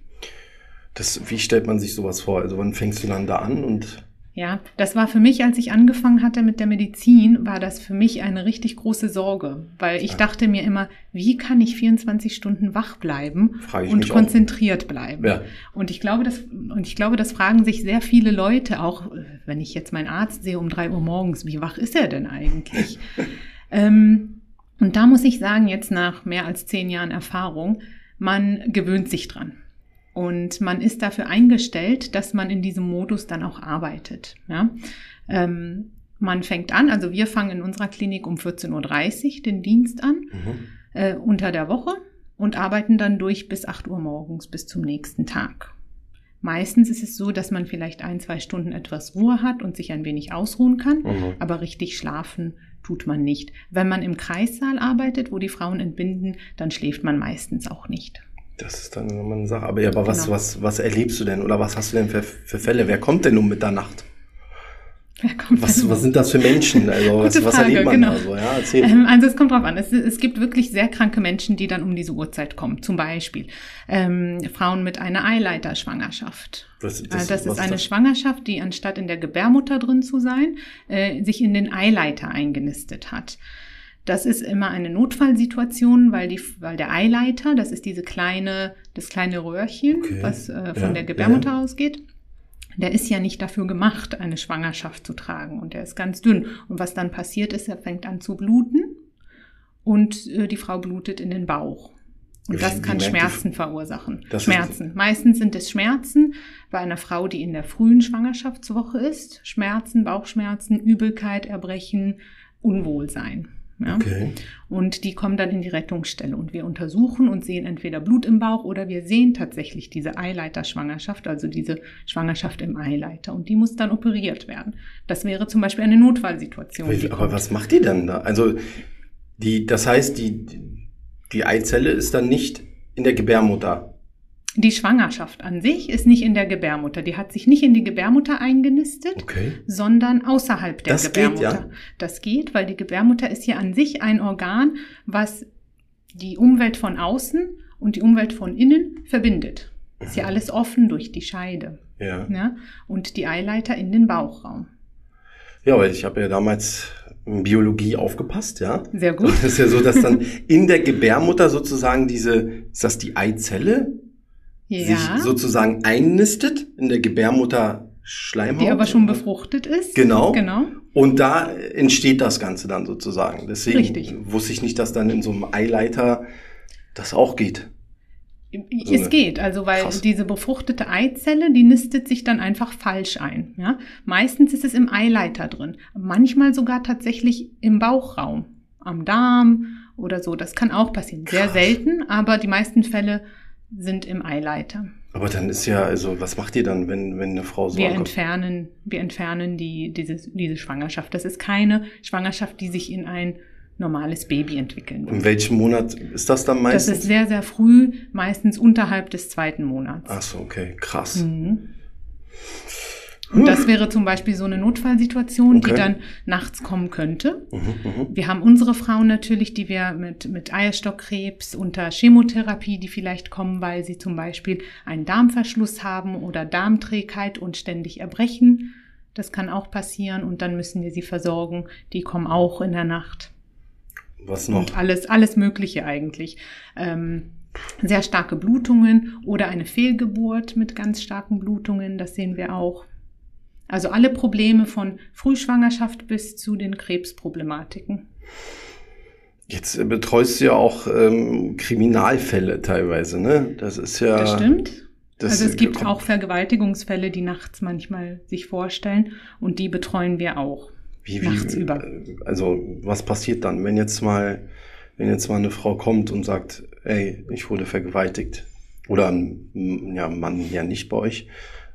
Das, wie stellt man sich sowas vor? Also wann fängst du dann da an und Ja, das war für mich, als ich angefangen hatte mit der Medizin, war das für mich eine richtig große Sorge, weil ich dachte mir immer, wie kann ich 24 Stunden wach bleiben und mich auch. konzentriert bleiben? Ja. Und ich glaube, das und ich glaube, das fragen sich sehr viele Leute auch, wenn ich jetzt meinen Arzt sehe um drei Uhr morgens, wie wach ist er denn eigentlich? ähm, und da muss ich sagen, jetzt nach mehr als zehn Jahren Erfahrung, man gewöhnt sich dran. Und man ist dafür eingestellt, dass man in diesem Modus dann auch arbeitet. Ja? Ähm, man fängt an, also wir fangen in unserer Klinik um 14.30 Uhr den Dienst an, Mhm. äh, unter der Woche und arbeiten dann durch bis 8 Uhr morgens, bis zum nächsten Tag. Meistens ist es so, dass man vielleicht ein, zwei Stunden etwas Ruhe hat und sich ein wenig ausruhen kann, Mhm. aber richtig schlafen tut man nicht. Wenn man im Kreissaal arbeitet, wo die Frauen entbinden, dann schläft man meistens auch nicht. Das ist dann nochmal eine Sache. Aber, ja, aber was, Genau. was, was erlebst du denn oder was hast du denn für, für Fälle? Wer kommt denn um Mitternacht? Wer kommt Was, denn? was sind das für Menschen? Also was, was erlebt man genau. da so? Ja, erzähl. Ähm, also es kommt drauf an. Es, es gibt wirklich sehr kranke Menschen, die dann um diese Uhrzeit kommen. Zum Beispiel ähm, Frauen mit einer Eileiterschwangerschaft. Das, das was ist eine Schwangerschaft, die anstatt in der Gebärmutter drin zu sein, äh, sich in den Eileiter eingenistet hat. Das ist immer eine Notfallsituation, weil, die, weil der Eileiter, das ist diese kleine, das kleine Röhrchen, Okay. was äh, von Ja, der Gebärmutter ja. ausgeht, der ist ja nicht dafür gemacht, eine Schwangerschaft zu tragen und der ist ganz dünn. Und was dann passiert ist, er fängt an zu bluten und äh, die Frau blutet in den Bauch. Und das kann Schmerzen verursachen. Das ist- Schmerzen. Meistens sind es Schmerzen bei einer Frau, die in der frühen Schwangerschaftswoche ist. Schmerzen, Bauchschmerzen, Übelkeit, Erbrechen, Unwohlsein. Ja? Okay. Und die kommen dann in die Rettungsstelle und wir untersuchen und sehen entweder Blut im Bauch oder wir sehen tatsächlich diese Eileiterschwangerschaft, also diese Schwangerschaft im Eileiter. Und die muss dann operiert werden. Das wäre zum Beispiel eine Notfallsituation. Aber, aber was macht die denn da? Also, die, das heißt, die, die Eizelle ist dann nicht in der Gebärmutter. Die Schwangerschaft an sich ist nicht in der Gebärmutter. Die hat sich nicht in die Gebärmutter eingenistet, Okay. sondern außerhalb der Das geht, Gebärmutter. ja? Das geht, weil die Gebärmutter ist ja an sich ein Organ, was die Umwelt von außen und die Umwelt von innen verbindet. Ist ja alles offen durch die Scheide. Ja. Ja? Und die Eileiter in den Bauchraum. Ja, weil ich habe ja damals in Biologie aufgepasst, ja. Sehr gut. Es ist ja so, dass dann in der Gebärmutter sozusagen diese, ist das die Eizelle, Ja. sich sozusagen einnistet in der Gebärmutter Schleimhaut. die aber schon befruchtet ist. Genau. Genau. Und da entsteht das Ganze dann sozusagen. Deswegen Richtig. wusste ich nicht, dass dann in so einem Eileiter das auch geht. So es geht, also weil Krass. diese befruchtete Eizelle, die nistet sich dann einfach falsch ein. Ja? Meistens ist es im Eileiter drin, manchmal sogar tatsächlich im Bauchraum, am Darm oder so. Das kann auch passieren. Sehr Krass. selten, aber die meisten Fälle sind im Eileiter. Aber dann ist ja, also was macht ihr dann, wenn, wenn eine Frau so Wir ankommt? entfernen, wir entfernen die, diese, diese Schwangerschaft. Das ist keine Schwangerschaft, die sich in ein normales Baby entwickeln wird. In welchem Monat ist das dann Das meistens? ist sehr, sehr früh, meistens unterhalb des zweiten Monats. Ach so, okay, krass. Mhm. Und das wäre zum Beispiel so eine Notfallsituation, Okay. die dann nachts kommen könnte. Mhm, mhm. Wir haben unsere Frauen natürlich, die wir mit, mit Eierstockkrebs unter Chemotherapie, die vielleicht kommen, weil sie zum Beispiel einen Darmverschluss haben oder Darmträgheit und ständig erbrechen. Das kann auch passieren und dann müssen wir sie versorgen. Die kommen auch in der Nacht. Was noch? Und alles, alles Mögliche eigentlich. Ähm, sehr starke Blutungen oder eine Fehlgeburt mit ganz starken Blutungen, das sehen wir auch. Also alle Probleme von Frühschwangerschaft bis zu den Krebsproblematiken. Jetzt äh, betreust du ja auch ähm, Kriminalfälle teilweise, ne? Das ist ja. Das stimmt. Das also es gibt auch Vergewaltigungsfälle, die nachts manchmal sich vorstellen und die betreuen wir auch. Wie, wie, nachts über. Also, was passiert dann, wenn jetzt mal, wenn jetzt mal eine Frau kommt und sagt, ey, ich wurde vergewaltigt? Oder ein ja, Mann ja nicht bei euch,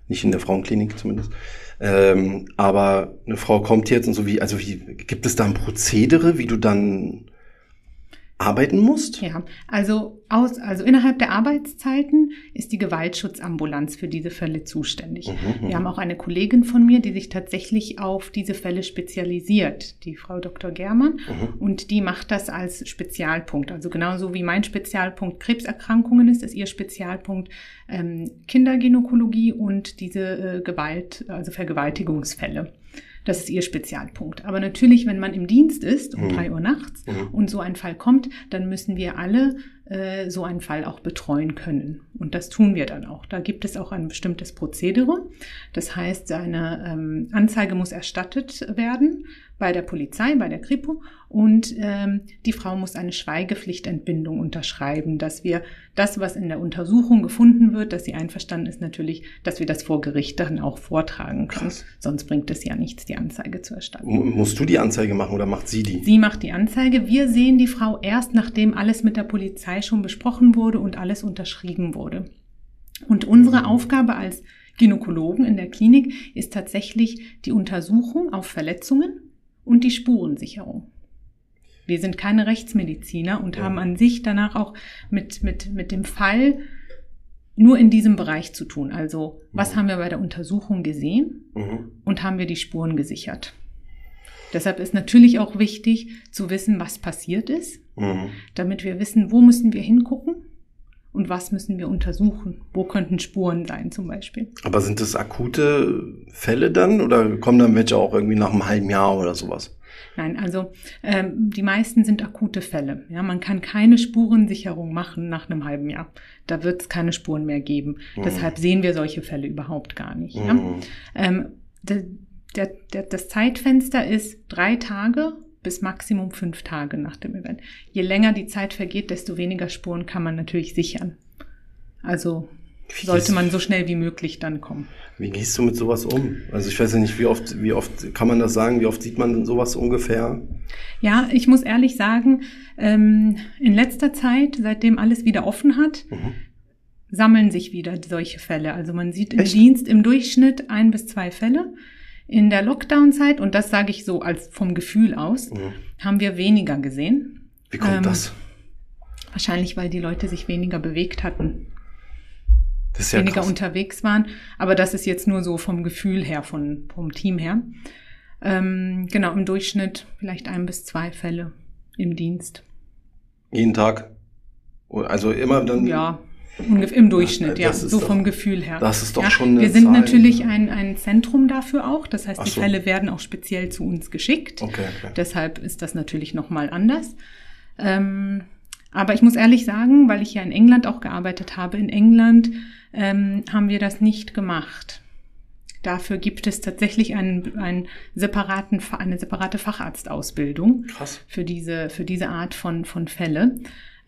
nicht in der Frauenklinik zumindest. Ähm, aber eine Frau kommt jetzt und so wie, also wie, gibt es da ein Prozedere, wie du dann arbeiten musst? Ja, also aus, also innerhalb der Arbeitszeiten ist die Gewaltschutzambulanz für diese Fälle zuständig. Mhm, Wir haben auch eine Kollegin von mir, die sich tatsächlich auf diese Fälle spezialisiert, die Frau Dr. Germann, Mhm. und die macht das als Spezialpunkt. Also genauso wie mein Spezialpunkt Krebserkrankungen ist, ist ihr Spezialpunkt ähm, Kindergynäkologie und diese äh, Gewalt, also Vergewaltigungsfälle. Das ist ihr Spezialpunkt. Aber natürlich, wenn man im Dienst ist, um Mhm. drei Uhr nachts, Mhm. und so ein Fall kommt, dann müssen wir alle äh, so einen Fall auch betreuen können. Und das tun wir dann auch. Da gibt es auch ein bestimmtes Prozedere. Das heißt, eine ähm, Anzeige muss erstattet werden bei der Polizei, bei der Kripo. Und ähm, die Frau muss eine Schweigepflichtentbindung unterschreiben, dass wir das, was in der Untersuchung gefunden wird, dass sie einverstanden ist, natürlich, dass wir das vor Gericht dann auch vortragen können. Krass. Sonst bringt es ja nichts, die Anzeige zu erstatten. M- Musst du die Anzeige machen oder macht sie die? Sie macht die Anzeige. Wir sehen die Frau erst, nachdem alles mit der Polizei schon besprochen wurde und alles unterschrieben wurde. Und unsere Aufgabe als Gynäkologen in der Klinik ist tatsächlich die Untersuchung auf Verletzungen und die Spurensicherung. Wir sind keine Rechtsmediziner und Ja. haben an sich danach auch mit, mit, mit dem Fall nur in diesem Bereich zu tun. Also, was Mhm. haben wir bei der Untersuchung gesehen? Mhm. und haben wir die Spuren gesichert. Deshalb ist natürlich auch wichtig zu wissen, was passiert ist, Mhm. damit wir wissen, wo müssen wir hingucken und was müssen wir untersuchen. Wo könnten Spuren sein zum Beispiel. Aber sind das akute Fälle dann oder kommen dann welche auch irgendwie nach einem halben Jahr oder sowas? Nein, also ähm, die meisten sind akute Fälle. Ja, man kann keine Spurensicherung machen nach einem halben Jahr. Da wird es keine Spuren mehr geben. Mhm. Deshalb sehen wir solche Fälle überhaupt gar nicht. Ja? Mhm. Ähm, der, der, das Zeitfenster ist drei Tage bis Maximum fünf Tage nach dem Event. Je länger die Zeit vergeht, desto weniger Spuren kann man natürlich sichern. Also sollte man so schnell wie möglich dann kommen. Wie gehst du mit sowas um? Also ich weiß ja nicht, wie oft, wie oft kann man das sagen? Wie oft sieht man sowas ungefähr? Ja, ich muss ehrlich sagen, ähm, in letzter Zeit, seitdem alles wieder offen hat, Mhm. sammeln sich wieder solche Fälle. Also man sieht im Echt? Dienst im Durchschnitt ein bis zwei Fälle. In der Lockdown-Zeit, und das sage ich so als vom Gefühl aus, Mhm. haben wir weniger gesehen. Wie kommt Ähm, das? Wahrscheinlich, weil die Leute sich weniger bewegt hatten, Das ist ja weniger krass. unterwegs waren. Aber das ist jetzt nur so vom Gefühl her, von, vom Team her. Ähm, genau, im Durchschnitt vielleicht ein bis zwei Fälle im Dienst. Jeden Tag? Also immer dann? Ja, im Durchschnitt, ja, so doch- vom Gefühl her. Das ist doch ja, schon eine wir sind Zahl. natürlich ein, ein Zentrum dafür auch. Das heißt, Ach die so. Fälle werden auch speziell zu uns geschickt. Okay, okay. Deshalb ist das natürlich nochmal anders. Ähm, aber ich muss ehrlich sagen, weil ich ja in England auch gearbeitet habe, in England ähm, haben wir das nicht gemacht. Dafür gibt es tatsächlich einen, einen separaten, eine separate Facharztausbildung Krass. für diese, für diese Art von, von Fälle.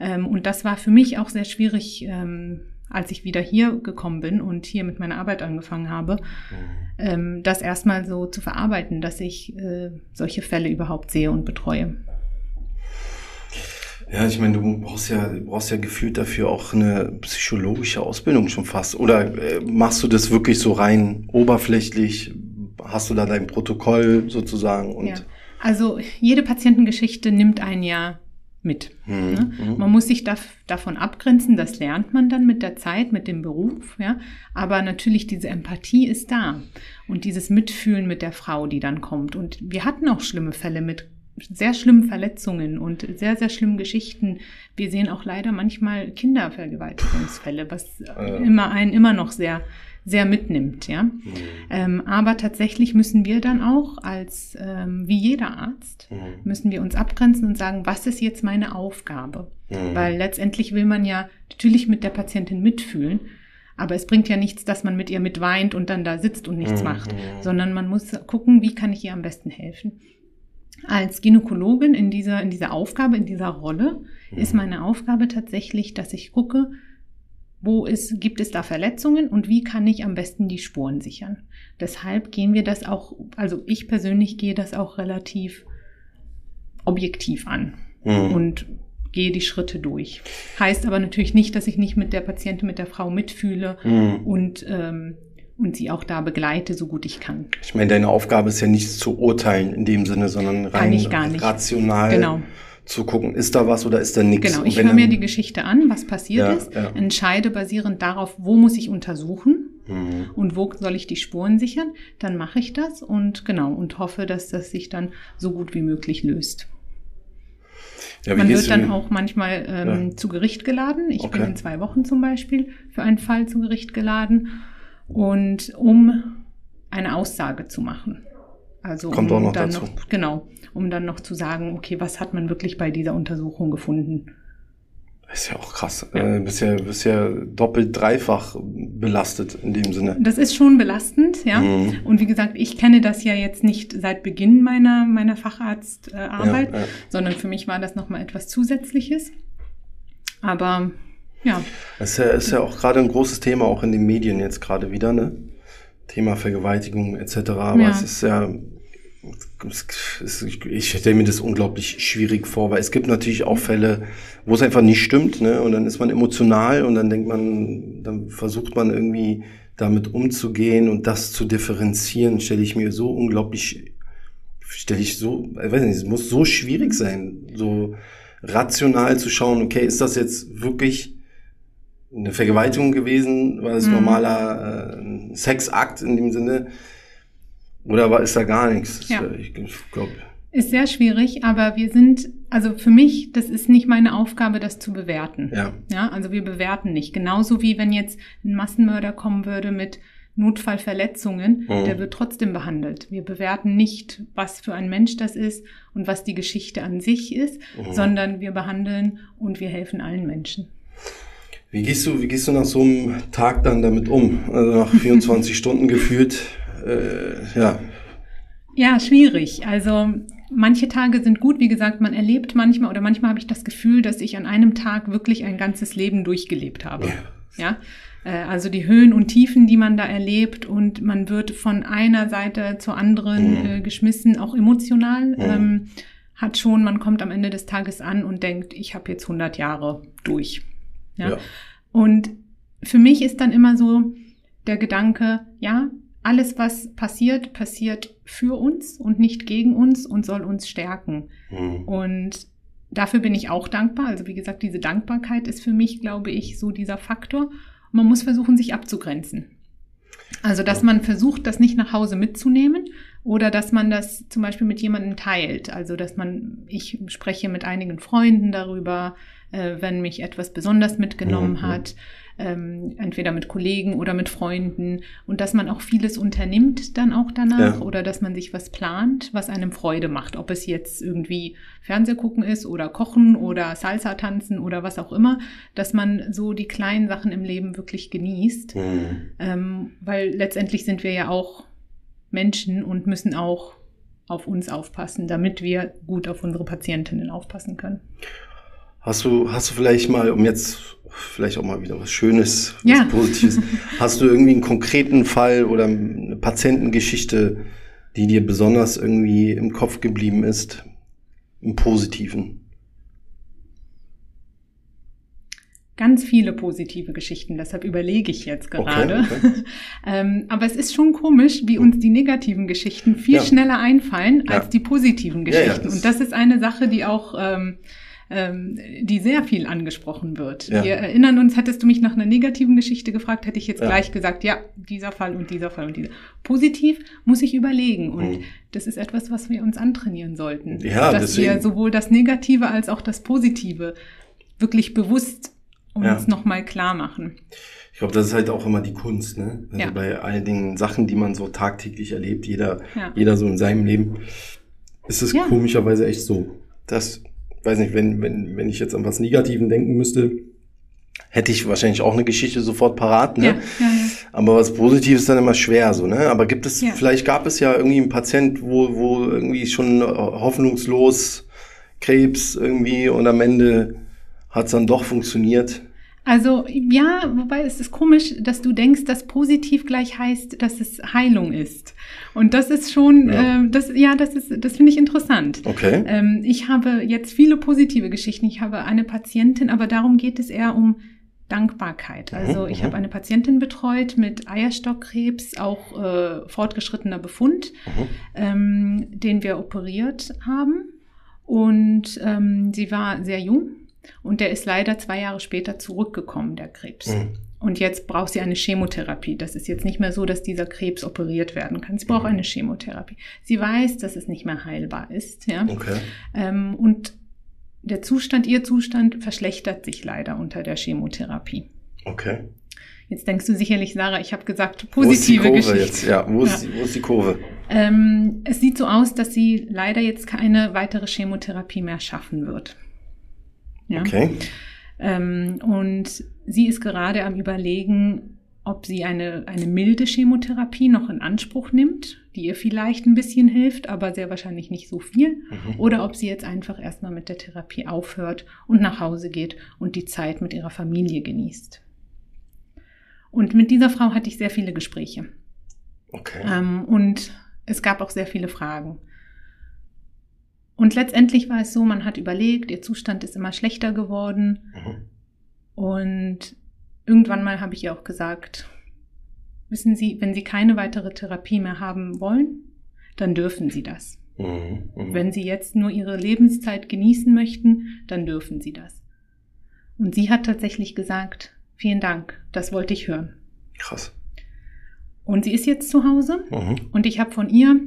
Ähm, und das war für mich auch sehr schwierig, ähm, als ich wieder hier gekommen bin und hier mit meiner Arbeit angefangen habe, Mhm. ähm, das erstmal so zu verarbeiten, dass ich äh, solche Fälle überhaupt sehe und betreue. Ja, ich meine, du brauchst ja, du brauchst ja gefühlt dafür auch eine psychologische Ausbildung schon fast. Oder äh, machst du das wirklich so rein oberflächlich? Hast du da dein Protokoll sozusagen? Und Ja. Also jede Patientengeschichte nimmt ein Jahr mit. Mhm, Ne? mhm. Man muss sich da, davon abgrenzen, das lernt man dann mit der Zeit, mit dem Beruf, ja. Aber natürlich diese Empathie ist da und dieses Mitfühlen mit der Frau, die dann kommt. Und wir hatten auch schlimme Fälle mit sehr schlimmen Verletzungen und sehr, sehr schlimmen Geschichten. Wir sehen auch leider manchmal Kindervergewaltigungsfälle, was Äh. immer einen immer noch sehr, sehr mitnimmt, ja. Mhm. Ähm, aber tatsächlich müssen wir dann auch als, ähm, wie jeder Arzt, Mhm. müssen wir uns abgrenzen und sagen, was ist jetzt meine Aufgabe? Mhm. Weil letztendlich will man ja natürlich mit der Patientin mitfühlen, aber es bringt ja nichts, dass man mit ihr mitweint und dann da sitzt und nichts Mhm. macht, sondern man muss gucken, wie kann ich ihr am besten helfen. Als Gynäkologin in dieser, in dieser Aufgabe, in dieser Rolle, Mhm. ist meine Aufgabe tatsächlich, dass ich gucke, wo ist, gibt es da Verletzungen und wie kann ich am besten die Spuren sichern. Deshalb gehen wir das auch, also ich persönlich gehe das auch relativ objektiv an mhm. und gehe die Schritte durch. Heißt aber natürlich nicht, dass ich nicht mit der Patientin, mit der Frau mitfühle mhm. und ähm, und sie auch da begleite, so gut ich kann. Ich meine, deine Aufgabe ist ja nicht zu urteilen in dem Sinne, sondern rein rational genau. Zu gucken, ist da was oder ist da nichts. Genau, ich höre mir die Geschichte an, was passiert ja, ist, ja. entscheide basierend darauf, wo muss ich untersuchen mhm. und wo soll ich die Spuren sichern, dann mache ich das und genau und hoffe, dass das sich dann so gut wie möglich löst. Ja, Man wird dann auch manchmal ähm, zu Gericht geladen. Ich okay. bin in zwei Wochen zum Beispiel für einen Fall zu Gericht geladen und um eine Aussage zu machen. Also Kommt um auch noch dann dazu. noch genau, um dann noch zu sagen, okay, was hat man wirklich bei dieser Untersuchung gefunden? Das ist ja auch krass. Ja. Äh, bist, ja, bist ja doppelt, dreifach belastet in dem Sinne. Das ist schon belastend, ja. Mhm. Und wie gesagt, ich kenne das ja jetzt nicht seit Beginn meiner, meiner Facharztarbeit, ja, ja. sondern für mich war das nochmal etwas Zusätzliches. Aber ja. Das ist ja, ist ja auch gerade ein großes Thema, auch in den Medien jetzt gerade wieder, ne? Thema Vergewaltigung etc. Aber ja. es ist ja, ich stelle mir das unglaublich schwierig vor, weil es gibt natürlich auch Fälle, wo es einfach nicht stimmt, ne? Und dann ist man emotional und dann denkt man, dann versucht man irgendwie damit umzugehen und das zu differenzieren, stelle ich mir so unglaublich, stelle ich so, ich weiß nicht, es muss so schwierig sein, so rational zu schauen, okay, ist das jetzt wirklich eine Vergewaltigung gewesen? War das mhm. normaler äh, Sexakt in dem Sinne? Oder war, ist da gar nichts? Ja. Ich, glaube. Ist sehr schwierig, aber wir sind, also für mich, das ist nicht meine Aufgabe, das zu bewerten. Ja. Ja, also wir bewerten nicht. Genauso wie wenn jetzt ein Massenmörder kommen würde mit Notfallverletzungen, mhm. der wird trotzdem behandelt. Wir bewerten nicht, was für ein Mensch das ist und was die Geschichte an sich ist, mhm. sondern wir behandeln und wir helfen allen Menschen. Wie gehst du, wie gehst du nach so einem Tag dann damit um? Also nach 24 Stunden gefühlt, äh, ja. Ja, schwierig. Also manche Tage sind gut, wie gesagt, man erlebt manchmal oder manchmal habe ich das Gefühl, dass ich an einem Tag wirklich ein ganzes Leben durchgelebt habe. Ja. ja? Äh, also die Höhen und Tiefen, die man da erlebt und man wird von einer Seite zur anderen mhm. äh, geschmissen, auch emotional. Mhm. Ähm, hat schon, man kommt am Ende des Tages an und denkt, ich habe jetzt 100 Jahre durch. Ja? ja. Und für mich ist dann immer so der Gedanke, ja, alles, was passiert, passiert für uns und nicht gegen uns und soll uns stärken. Mhm. Und dafür bin ich auch dankbar. Also wie gesagt, diese Dankbarkeit ist für mich, glaube ich, so dieser Faktor. Und man muss versuchen, sich abzugrenzen. Also, dass man versucht, das nicht nach Hause mitzunehmen oder dass man das zum Beispiel mit jemandem teilt. Also, dass man, ich spreche mit einigen Freunden darüber, äh, wenn mich etwas besonders mitgenommen mhm. hat, ähm, entweder mit Kollegen oder mit Freunden und dass man auch vieles unternimmt dann auch danach ja. oder dass man sich was plant, was einem Freude macht, ob es jetzt irgendwie Fernseh gucken ist oder kochen oder Salsa tanzen oder was auch immer, dass man so die kleinen Sachen im Leben wirklich genießt, mhm. ähm, weil letztendlich sind wir ja auch Menschen und müssen auch auf uns aufpassen, damit wir gut auf unsere Patientinnen aufpassen können. Hast du, hast du vielleicht mal, um jetzt vielleicht auch mal wieder was Schönes, was ja. Positives, hast du irgendwie einen konkreten Fall oder eine Patientengeschichte, die dir besonders irgendwie im Kopf geblieben ist, im Positiven? Ganz viele positive Geschichten, deshalb überlege ich jetzt gerade. Okay, okay. ähm, aber es ist schon komisch, wie uns die negativen Geschichten viel ja. schneller einfallen als ja. die positiven Geschichten. Das Und das ist eine Sache, die auch ähm, ähm, die sehr viel angesprochen wird. Ja. Wir erinnern uns, hättest du mich nach einer negativen Geschichte gefragt, hätte ich jetzt ja. gleich gesagt, ja, dieser Fall und dieser Fall und dieser. Positiv muss ich überlegen und mhm. das ist etwas, was wir uns antrainieren sollten. Ja, dass deswegen. wir sowohl das Negative als auch das Positive wirklich bewusst uns ja. nochmal klar machen. Ich glaube, das ist halt auch immer die Kunst, ne? Also ja. bei all den Sachen, die man so tagtäglich erlebt, jeder, ja. jeder so in seinem Leben, ist es ja. komischerweise echt so, dass weiß nicht, wenn, wenn, wenn ich jetzt an was Negativen denken müsste, hätte ich wahrscheinlich auch eine Geschichte sofort parat, ne? Ja, ja, ja. Aber was Positives ist dann immer schwer, so, ne? Aber gibt es, vielleicht gab es ja irgendwie einen Patient, wo, wo irgendwie schon hoffnungslos Krebs irgendwie und am Ende hat es dann doch funktioniert. Also ja, wobei es ist komisch, dass du denkst, dass positiv gleich heißt, dass es Heilung ist. Und das ist schon, ja, äh, das, ja, das ist, das finde ich interessant. Okay. Ähm, ich habe jetzt viele positive Geschichten. Ich habe eine Patientin, aber darum geht es eher um Dankbarkeit. Mhm, also ich mhm. habe eine Patientin betreut mit Eierstockkrebs, auch äh, fortgeschrittener Befund, mhm. ähm, den wir operiert haben. Und ähm, sie war sehr jung und der ist leider zwei Jahre später zurückgekommen, der Krebs. Mhm. Und jetzt braucht sie eine Chemotherapie. Das ist jetzt nicht mehr so, dass dieser Krebs operiert werden kann. Sie braucht mhm. eine Chemotherapie. Sie weiß, dass es nicht mehr heilbar ist. Ja? Okay. Ähm, und der Zustand, ihr Zustand verschlechtert sich leider unter der Chemotherapie. Okay. Jetzt denkst du sicherlich, Sarah, ich habe gesagt, positive wo ist die Kurve Geschichte. Jetzt? Ja, wo ist, ja. wo ist die Kurve? Ähm, es sieht so aus, dass sie leider jetzt keine weitere Chemotherapie mehr schaffen wird. Ja? Okay. Ähm, und sie ist gerade am Überlegen, ob sie eine, eine milde Chemotherapie noch in Anspruch nimmt, die ihr vielleicht ein bisschen hilft, aber sehr wahrscheinlich nicht so viel, mhm. oder ob sie jetzt einfach erstmal mit der Therapie aufhört und nach Hause geht und die Zeit mit ihrer Familie genießt. Und mit dieser Frau hatte ich sehr viele Gespräche. Okay. Ähm, und es gab auch sehr viele Fragen. Und letztendlich war es so, man hat überlegt, ihr Zustand ist immer schlechter geworden. Mhm. Und irgendwann mal habe ich ihr auch gesagt, wissen Sie, wenn Sie keine weitere Therapie mehr haben wollen, dann dürfen Sie das. Mhm. Mhm. Wenn Sie jetzt nur Ihre Lebenszeit genießen möchten, dann dürfen Sie das. Und sie hat tatsächlich gesagt, vielen Dank, das wollte ich hören. Krass. Und sie ist jetzt zu Hause mhm. und ich habe von ihr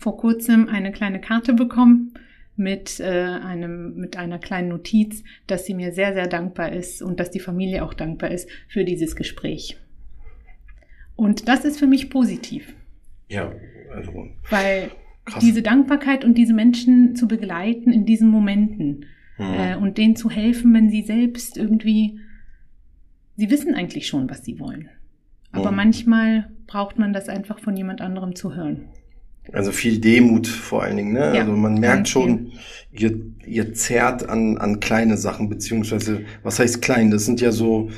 vor kurzem eine kleine Karte bekommen mit, äh, einem, mit einer kleinen Notiz, dass sie mir sehr, sehr dankbar ist und dass die Familie auch dankbar ist für dieses Gespräch. Und das ist für mich positiv. Ja, also. Weil krass. diese Dankbarkeit und diese Menschen zu begleiten in diesen Momenten mhm. äh, und denen zu helfen, wenn sie selbst irgendwie, sie wissen eigentlich schon, was sie wollen. Aber mhm. manchmal braucht man das einfach von jemand anderem zu hören. Also viel Demut vor allen Dingen, ne? Ja, also man merkt schon, ihr, ihr zerrt an, an kleine Sachen, beziehungsweise, was heißt klein? Das sind ja so,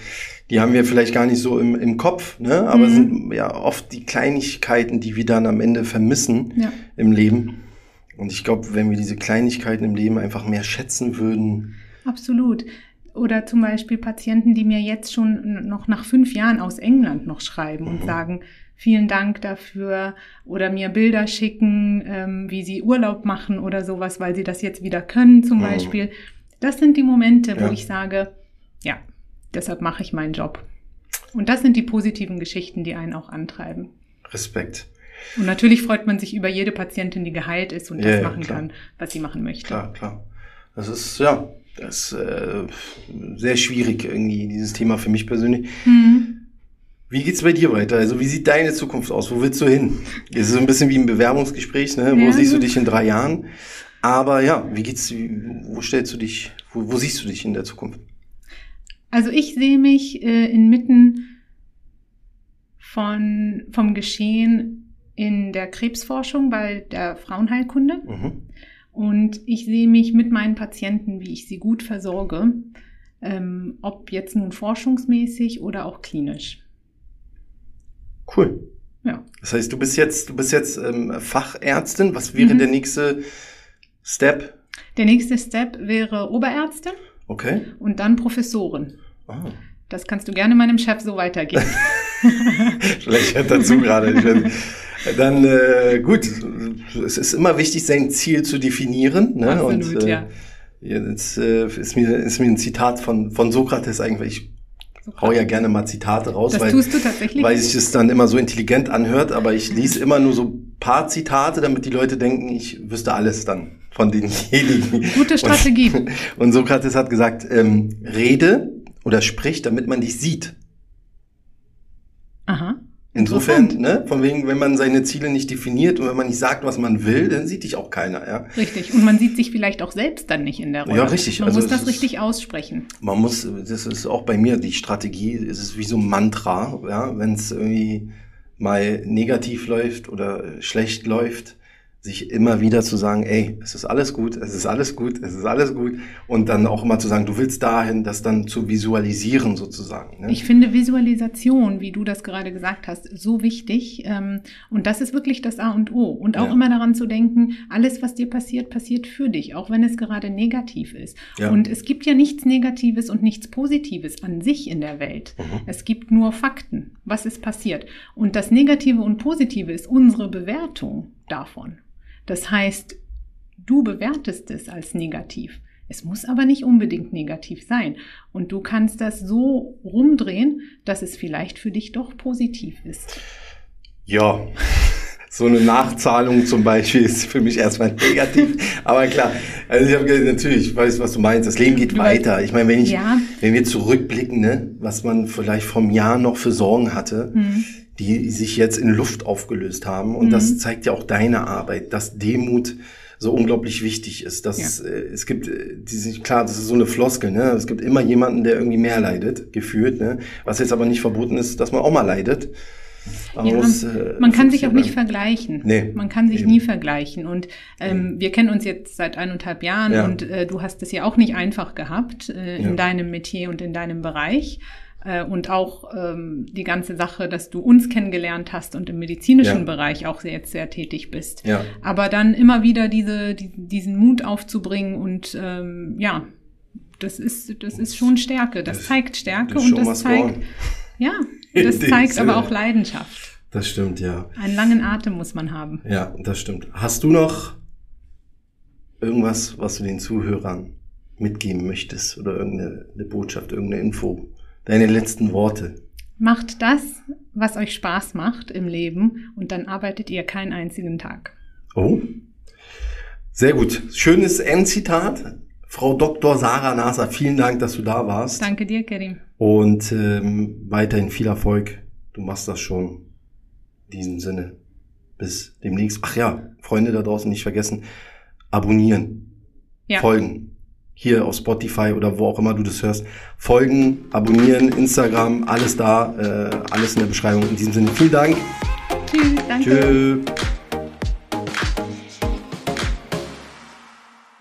die haben wir vielleicht gar nicht so im, im Kopf, ne? Aber mhm. sind ja oft die Kleinigkeiten, die wir dann am Ende vermissen ja. im Leben. Und ich glaube, wenn wir diese Kleinigkeiten im Leben einfach mehr schätzen würden. Absolut. Oder zum Beispiel Patienten, die mir jetzt schon noch nach fünf Jahren aus England noch schreiben mhm. und sagen, vielen Dank dafür oder mir Bilder schicken, ähm, wie sie Urlaub machen oder sowas, weil sie das jetzt wieder können zum mhm. Beispiel. Das sind die Momente, wo ja. ich sage, ja, deshalb mache ich meinen Job. Und das sind die positiven Geschichten, die einen auch antreiben. Respekt. Und natürlich freut man sich über jede Patientin, die geheilt ist und ja, das ja, machen klar. kann, was sie machen möchte. Klar, klar. Das ist, ja, das ist äh, sehr schwierig irgendwie, dieses Thema für mich persönlich. Mhm. Wie geht's bei dir weiter? Also wie sieht deine Zukunft aus? Wo willst du hin? Es ist so ein bisschen wie ein Bewerbungsgespräch, ne? Wo ja. siehst du dich in drei Jahren? Aber ja, wie geht's, wo stellst du dich, wo, wo siehst du dich in der Zukunft? Also ich sehe mich äh, inmitten von, vom Geschehen in der Krebsforschung bei der Frauenheilkunde. Mhm. Und ich sehe mich mit meinen Patienten, wie ich sie gut versorge, ähm, ob jetzt nun forschungsmäßig oder auch klinisch. Cool. Ja. Das heißt, du bist jetzt, du bist jetzt ähm, Fachärztin. Was wäre mhm. der nächste Step? Der nächste Step wäre Oberärztin. Okay. Und dann Professorin. Ah. Das kannst du gerne meinem Chef so weitergeben. Vielleicht hört dazu gerade. Dann äh, gut, es ist immer wichtig, sein Ziel zu definieren. Ne? Absolut, Und, äh, ja. Jetzt äh, ist, mir, ist mir ein Zitat von, von Sokrates eigentlich hau ja gerne mal Zitate raus, das weil, tust du tatsächlich? weil sich es dann immer so intelligent anhört, aber ich lese immer nur so paar Zitate, damit die Leute denken, ich wüsste alles dann von denjenigen. Gute Strategie. Und, und Sokrates hat gesagt, ähm, rede oder sprich, damit man dich sieht. Insofern, ne, von wegen, wenn man seine Ziele nicht definiert und wenn man nicht sagt, was man will, dann sieht dich auch keiner, ja. Richtig. Und man sieht sich vielleicht auch selbst dann nicht in der Rolle. Ja, richtig. Man also muss das richtig aussprechen. Man muss, das ist auch bei mir die Strategie, es ist wie so ein Mantra, ja, wenn es irgendwie mal negativ läuft oder schlecht läuft, sich immer wieder zu sagen, ey, es ist alles gut, es ist alles gut, es ist alles gut. Und dann auch immer zu sagen, du willst dahin, das dann zu visualisieren sozusagen. Ne? Ich finde Visualisation, wie du das gerade gesagt hast, so wichtig. Ähm, und das ist wirklich das A und O. Und auch ja. immer daran zu denken, alles, was dir passiert, passiert für dich, auch wenn es gerade negativ ist. Ja. Und es gibt ja nichts Negatives und nichts Positives an sich in der Welt. Mhm. Es gibt nur Fakten, was ist passiert. Und das Negative und Positive ist unsere Bewertung davon. Das heißt, du bewertest es als negativ. Es muss aber nicht unbedingt negativ sein. Und du kannst das so rumdrehen, dass es vielleicht für dich doch positiv ist. Ja, so eine Nachzahlung zum Beispiel ist für mich erstmal negativ. Aber klar, also ich habe natürlich, ich weiß, was du meinst. Das Leben geht weiter. Ich meine, wenn ich, ja. wenn wir zurückblicken, ne, was man vielleicht vom Jahr noch für Sorgen hatte, mhm die sich jetzt in Luft aufgelöst haben. Und mhm. das zeigt ja auch deine Arbeit, dass Demut so unglaublich wichtig ist. Dass ja. äh, es gibt, äh, die, klar, das ist so eine Floskel, ne? Es gibt immer jemanden, der irgendwie mehr leidet, gefühlt, ne? Was jetzt aber nicht verboten ist, dass man auch mal leidet. Ja, muss, äh, man kann sich auch nicht vergleichen. Nee, man kann sich eben. nie vergleichen. Und ähm, wir kennen uns jetzt seit eineinhalb Jahren ja. und äh, du hast es ja auch nicht einfach gehabt äh, in ja. deinem Metier und in deinem Bereich. Äh, und auch ähm, die ganze Sache, dass du uns kennengelernt hast und im medizinischen. Bereich auch jetzt sehr tätig bist. Ja. Aber dann immer wieder diese, die, diesen Mut aufzubringen und ähm, ja, das ist, das ist schon Stärke. Das, das zeigt Stärke das und das zeigt, ja, das zeigt aber auch Leidenschaft. Das stimmt, ja. Einen langen Atem muss man haben. Ja, das stimmt. Hast du noch irgendwas, was du den Zuhörern mitgeben möchtest oder irgendeine Botschaft, irgendeine Info? deine letzten Worte. Macht das, was euch Spaß macht im Leben und dann arbeitet ihr keinen einzigen Tag. Oh, sehr gut. Schönes Endzitat. Frau Dr. Sarah Nasser, vielen Dank, dass du da warst. Danke dir, Kerim. Und ähm, weiterhin viel Erfolg. Du machst das schon. In diesem Sinne. Bis demnächst. Ach ja, Freunde da draußen nicht vergessen. Abonnieren. Ja. Folgen hier auf Spotify oder wo auch immer du das hörst, folgen, abonnieren, Instagram, alles da, äh, alles in der Beschreibung. In diesem Sinne, vielen Dank. Tschüss, danke. Tschüss.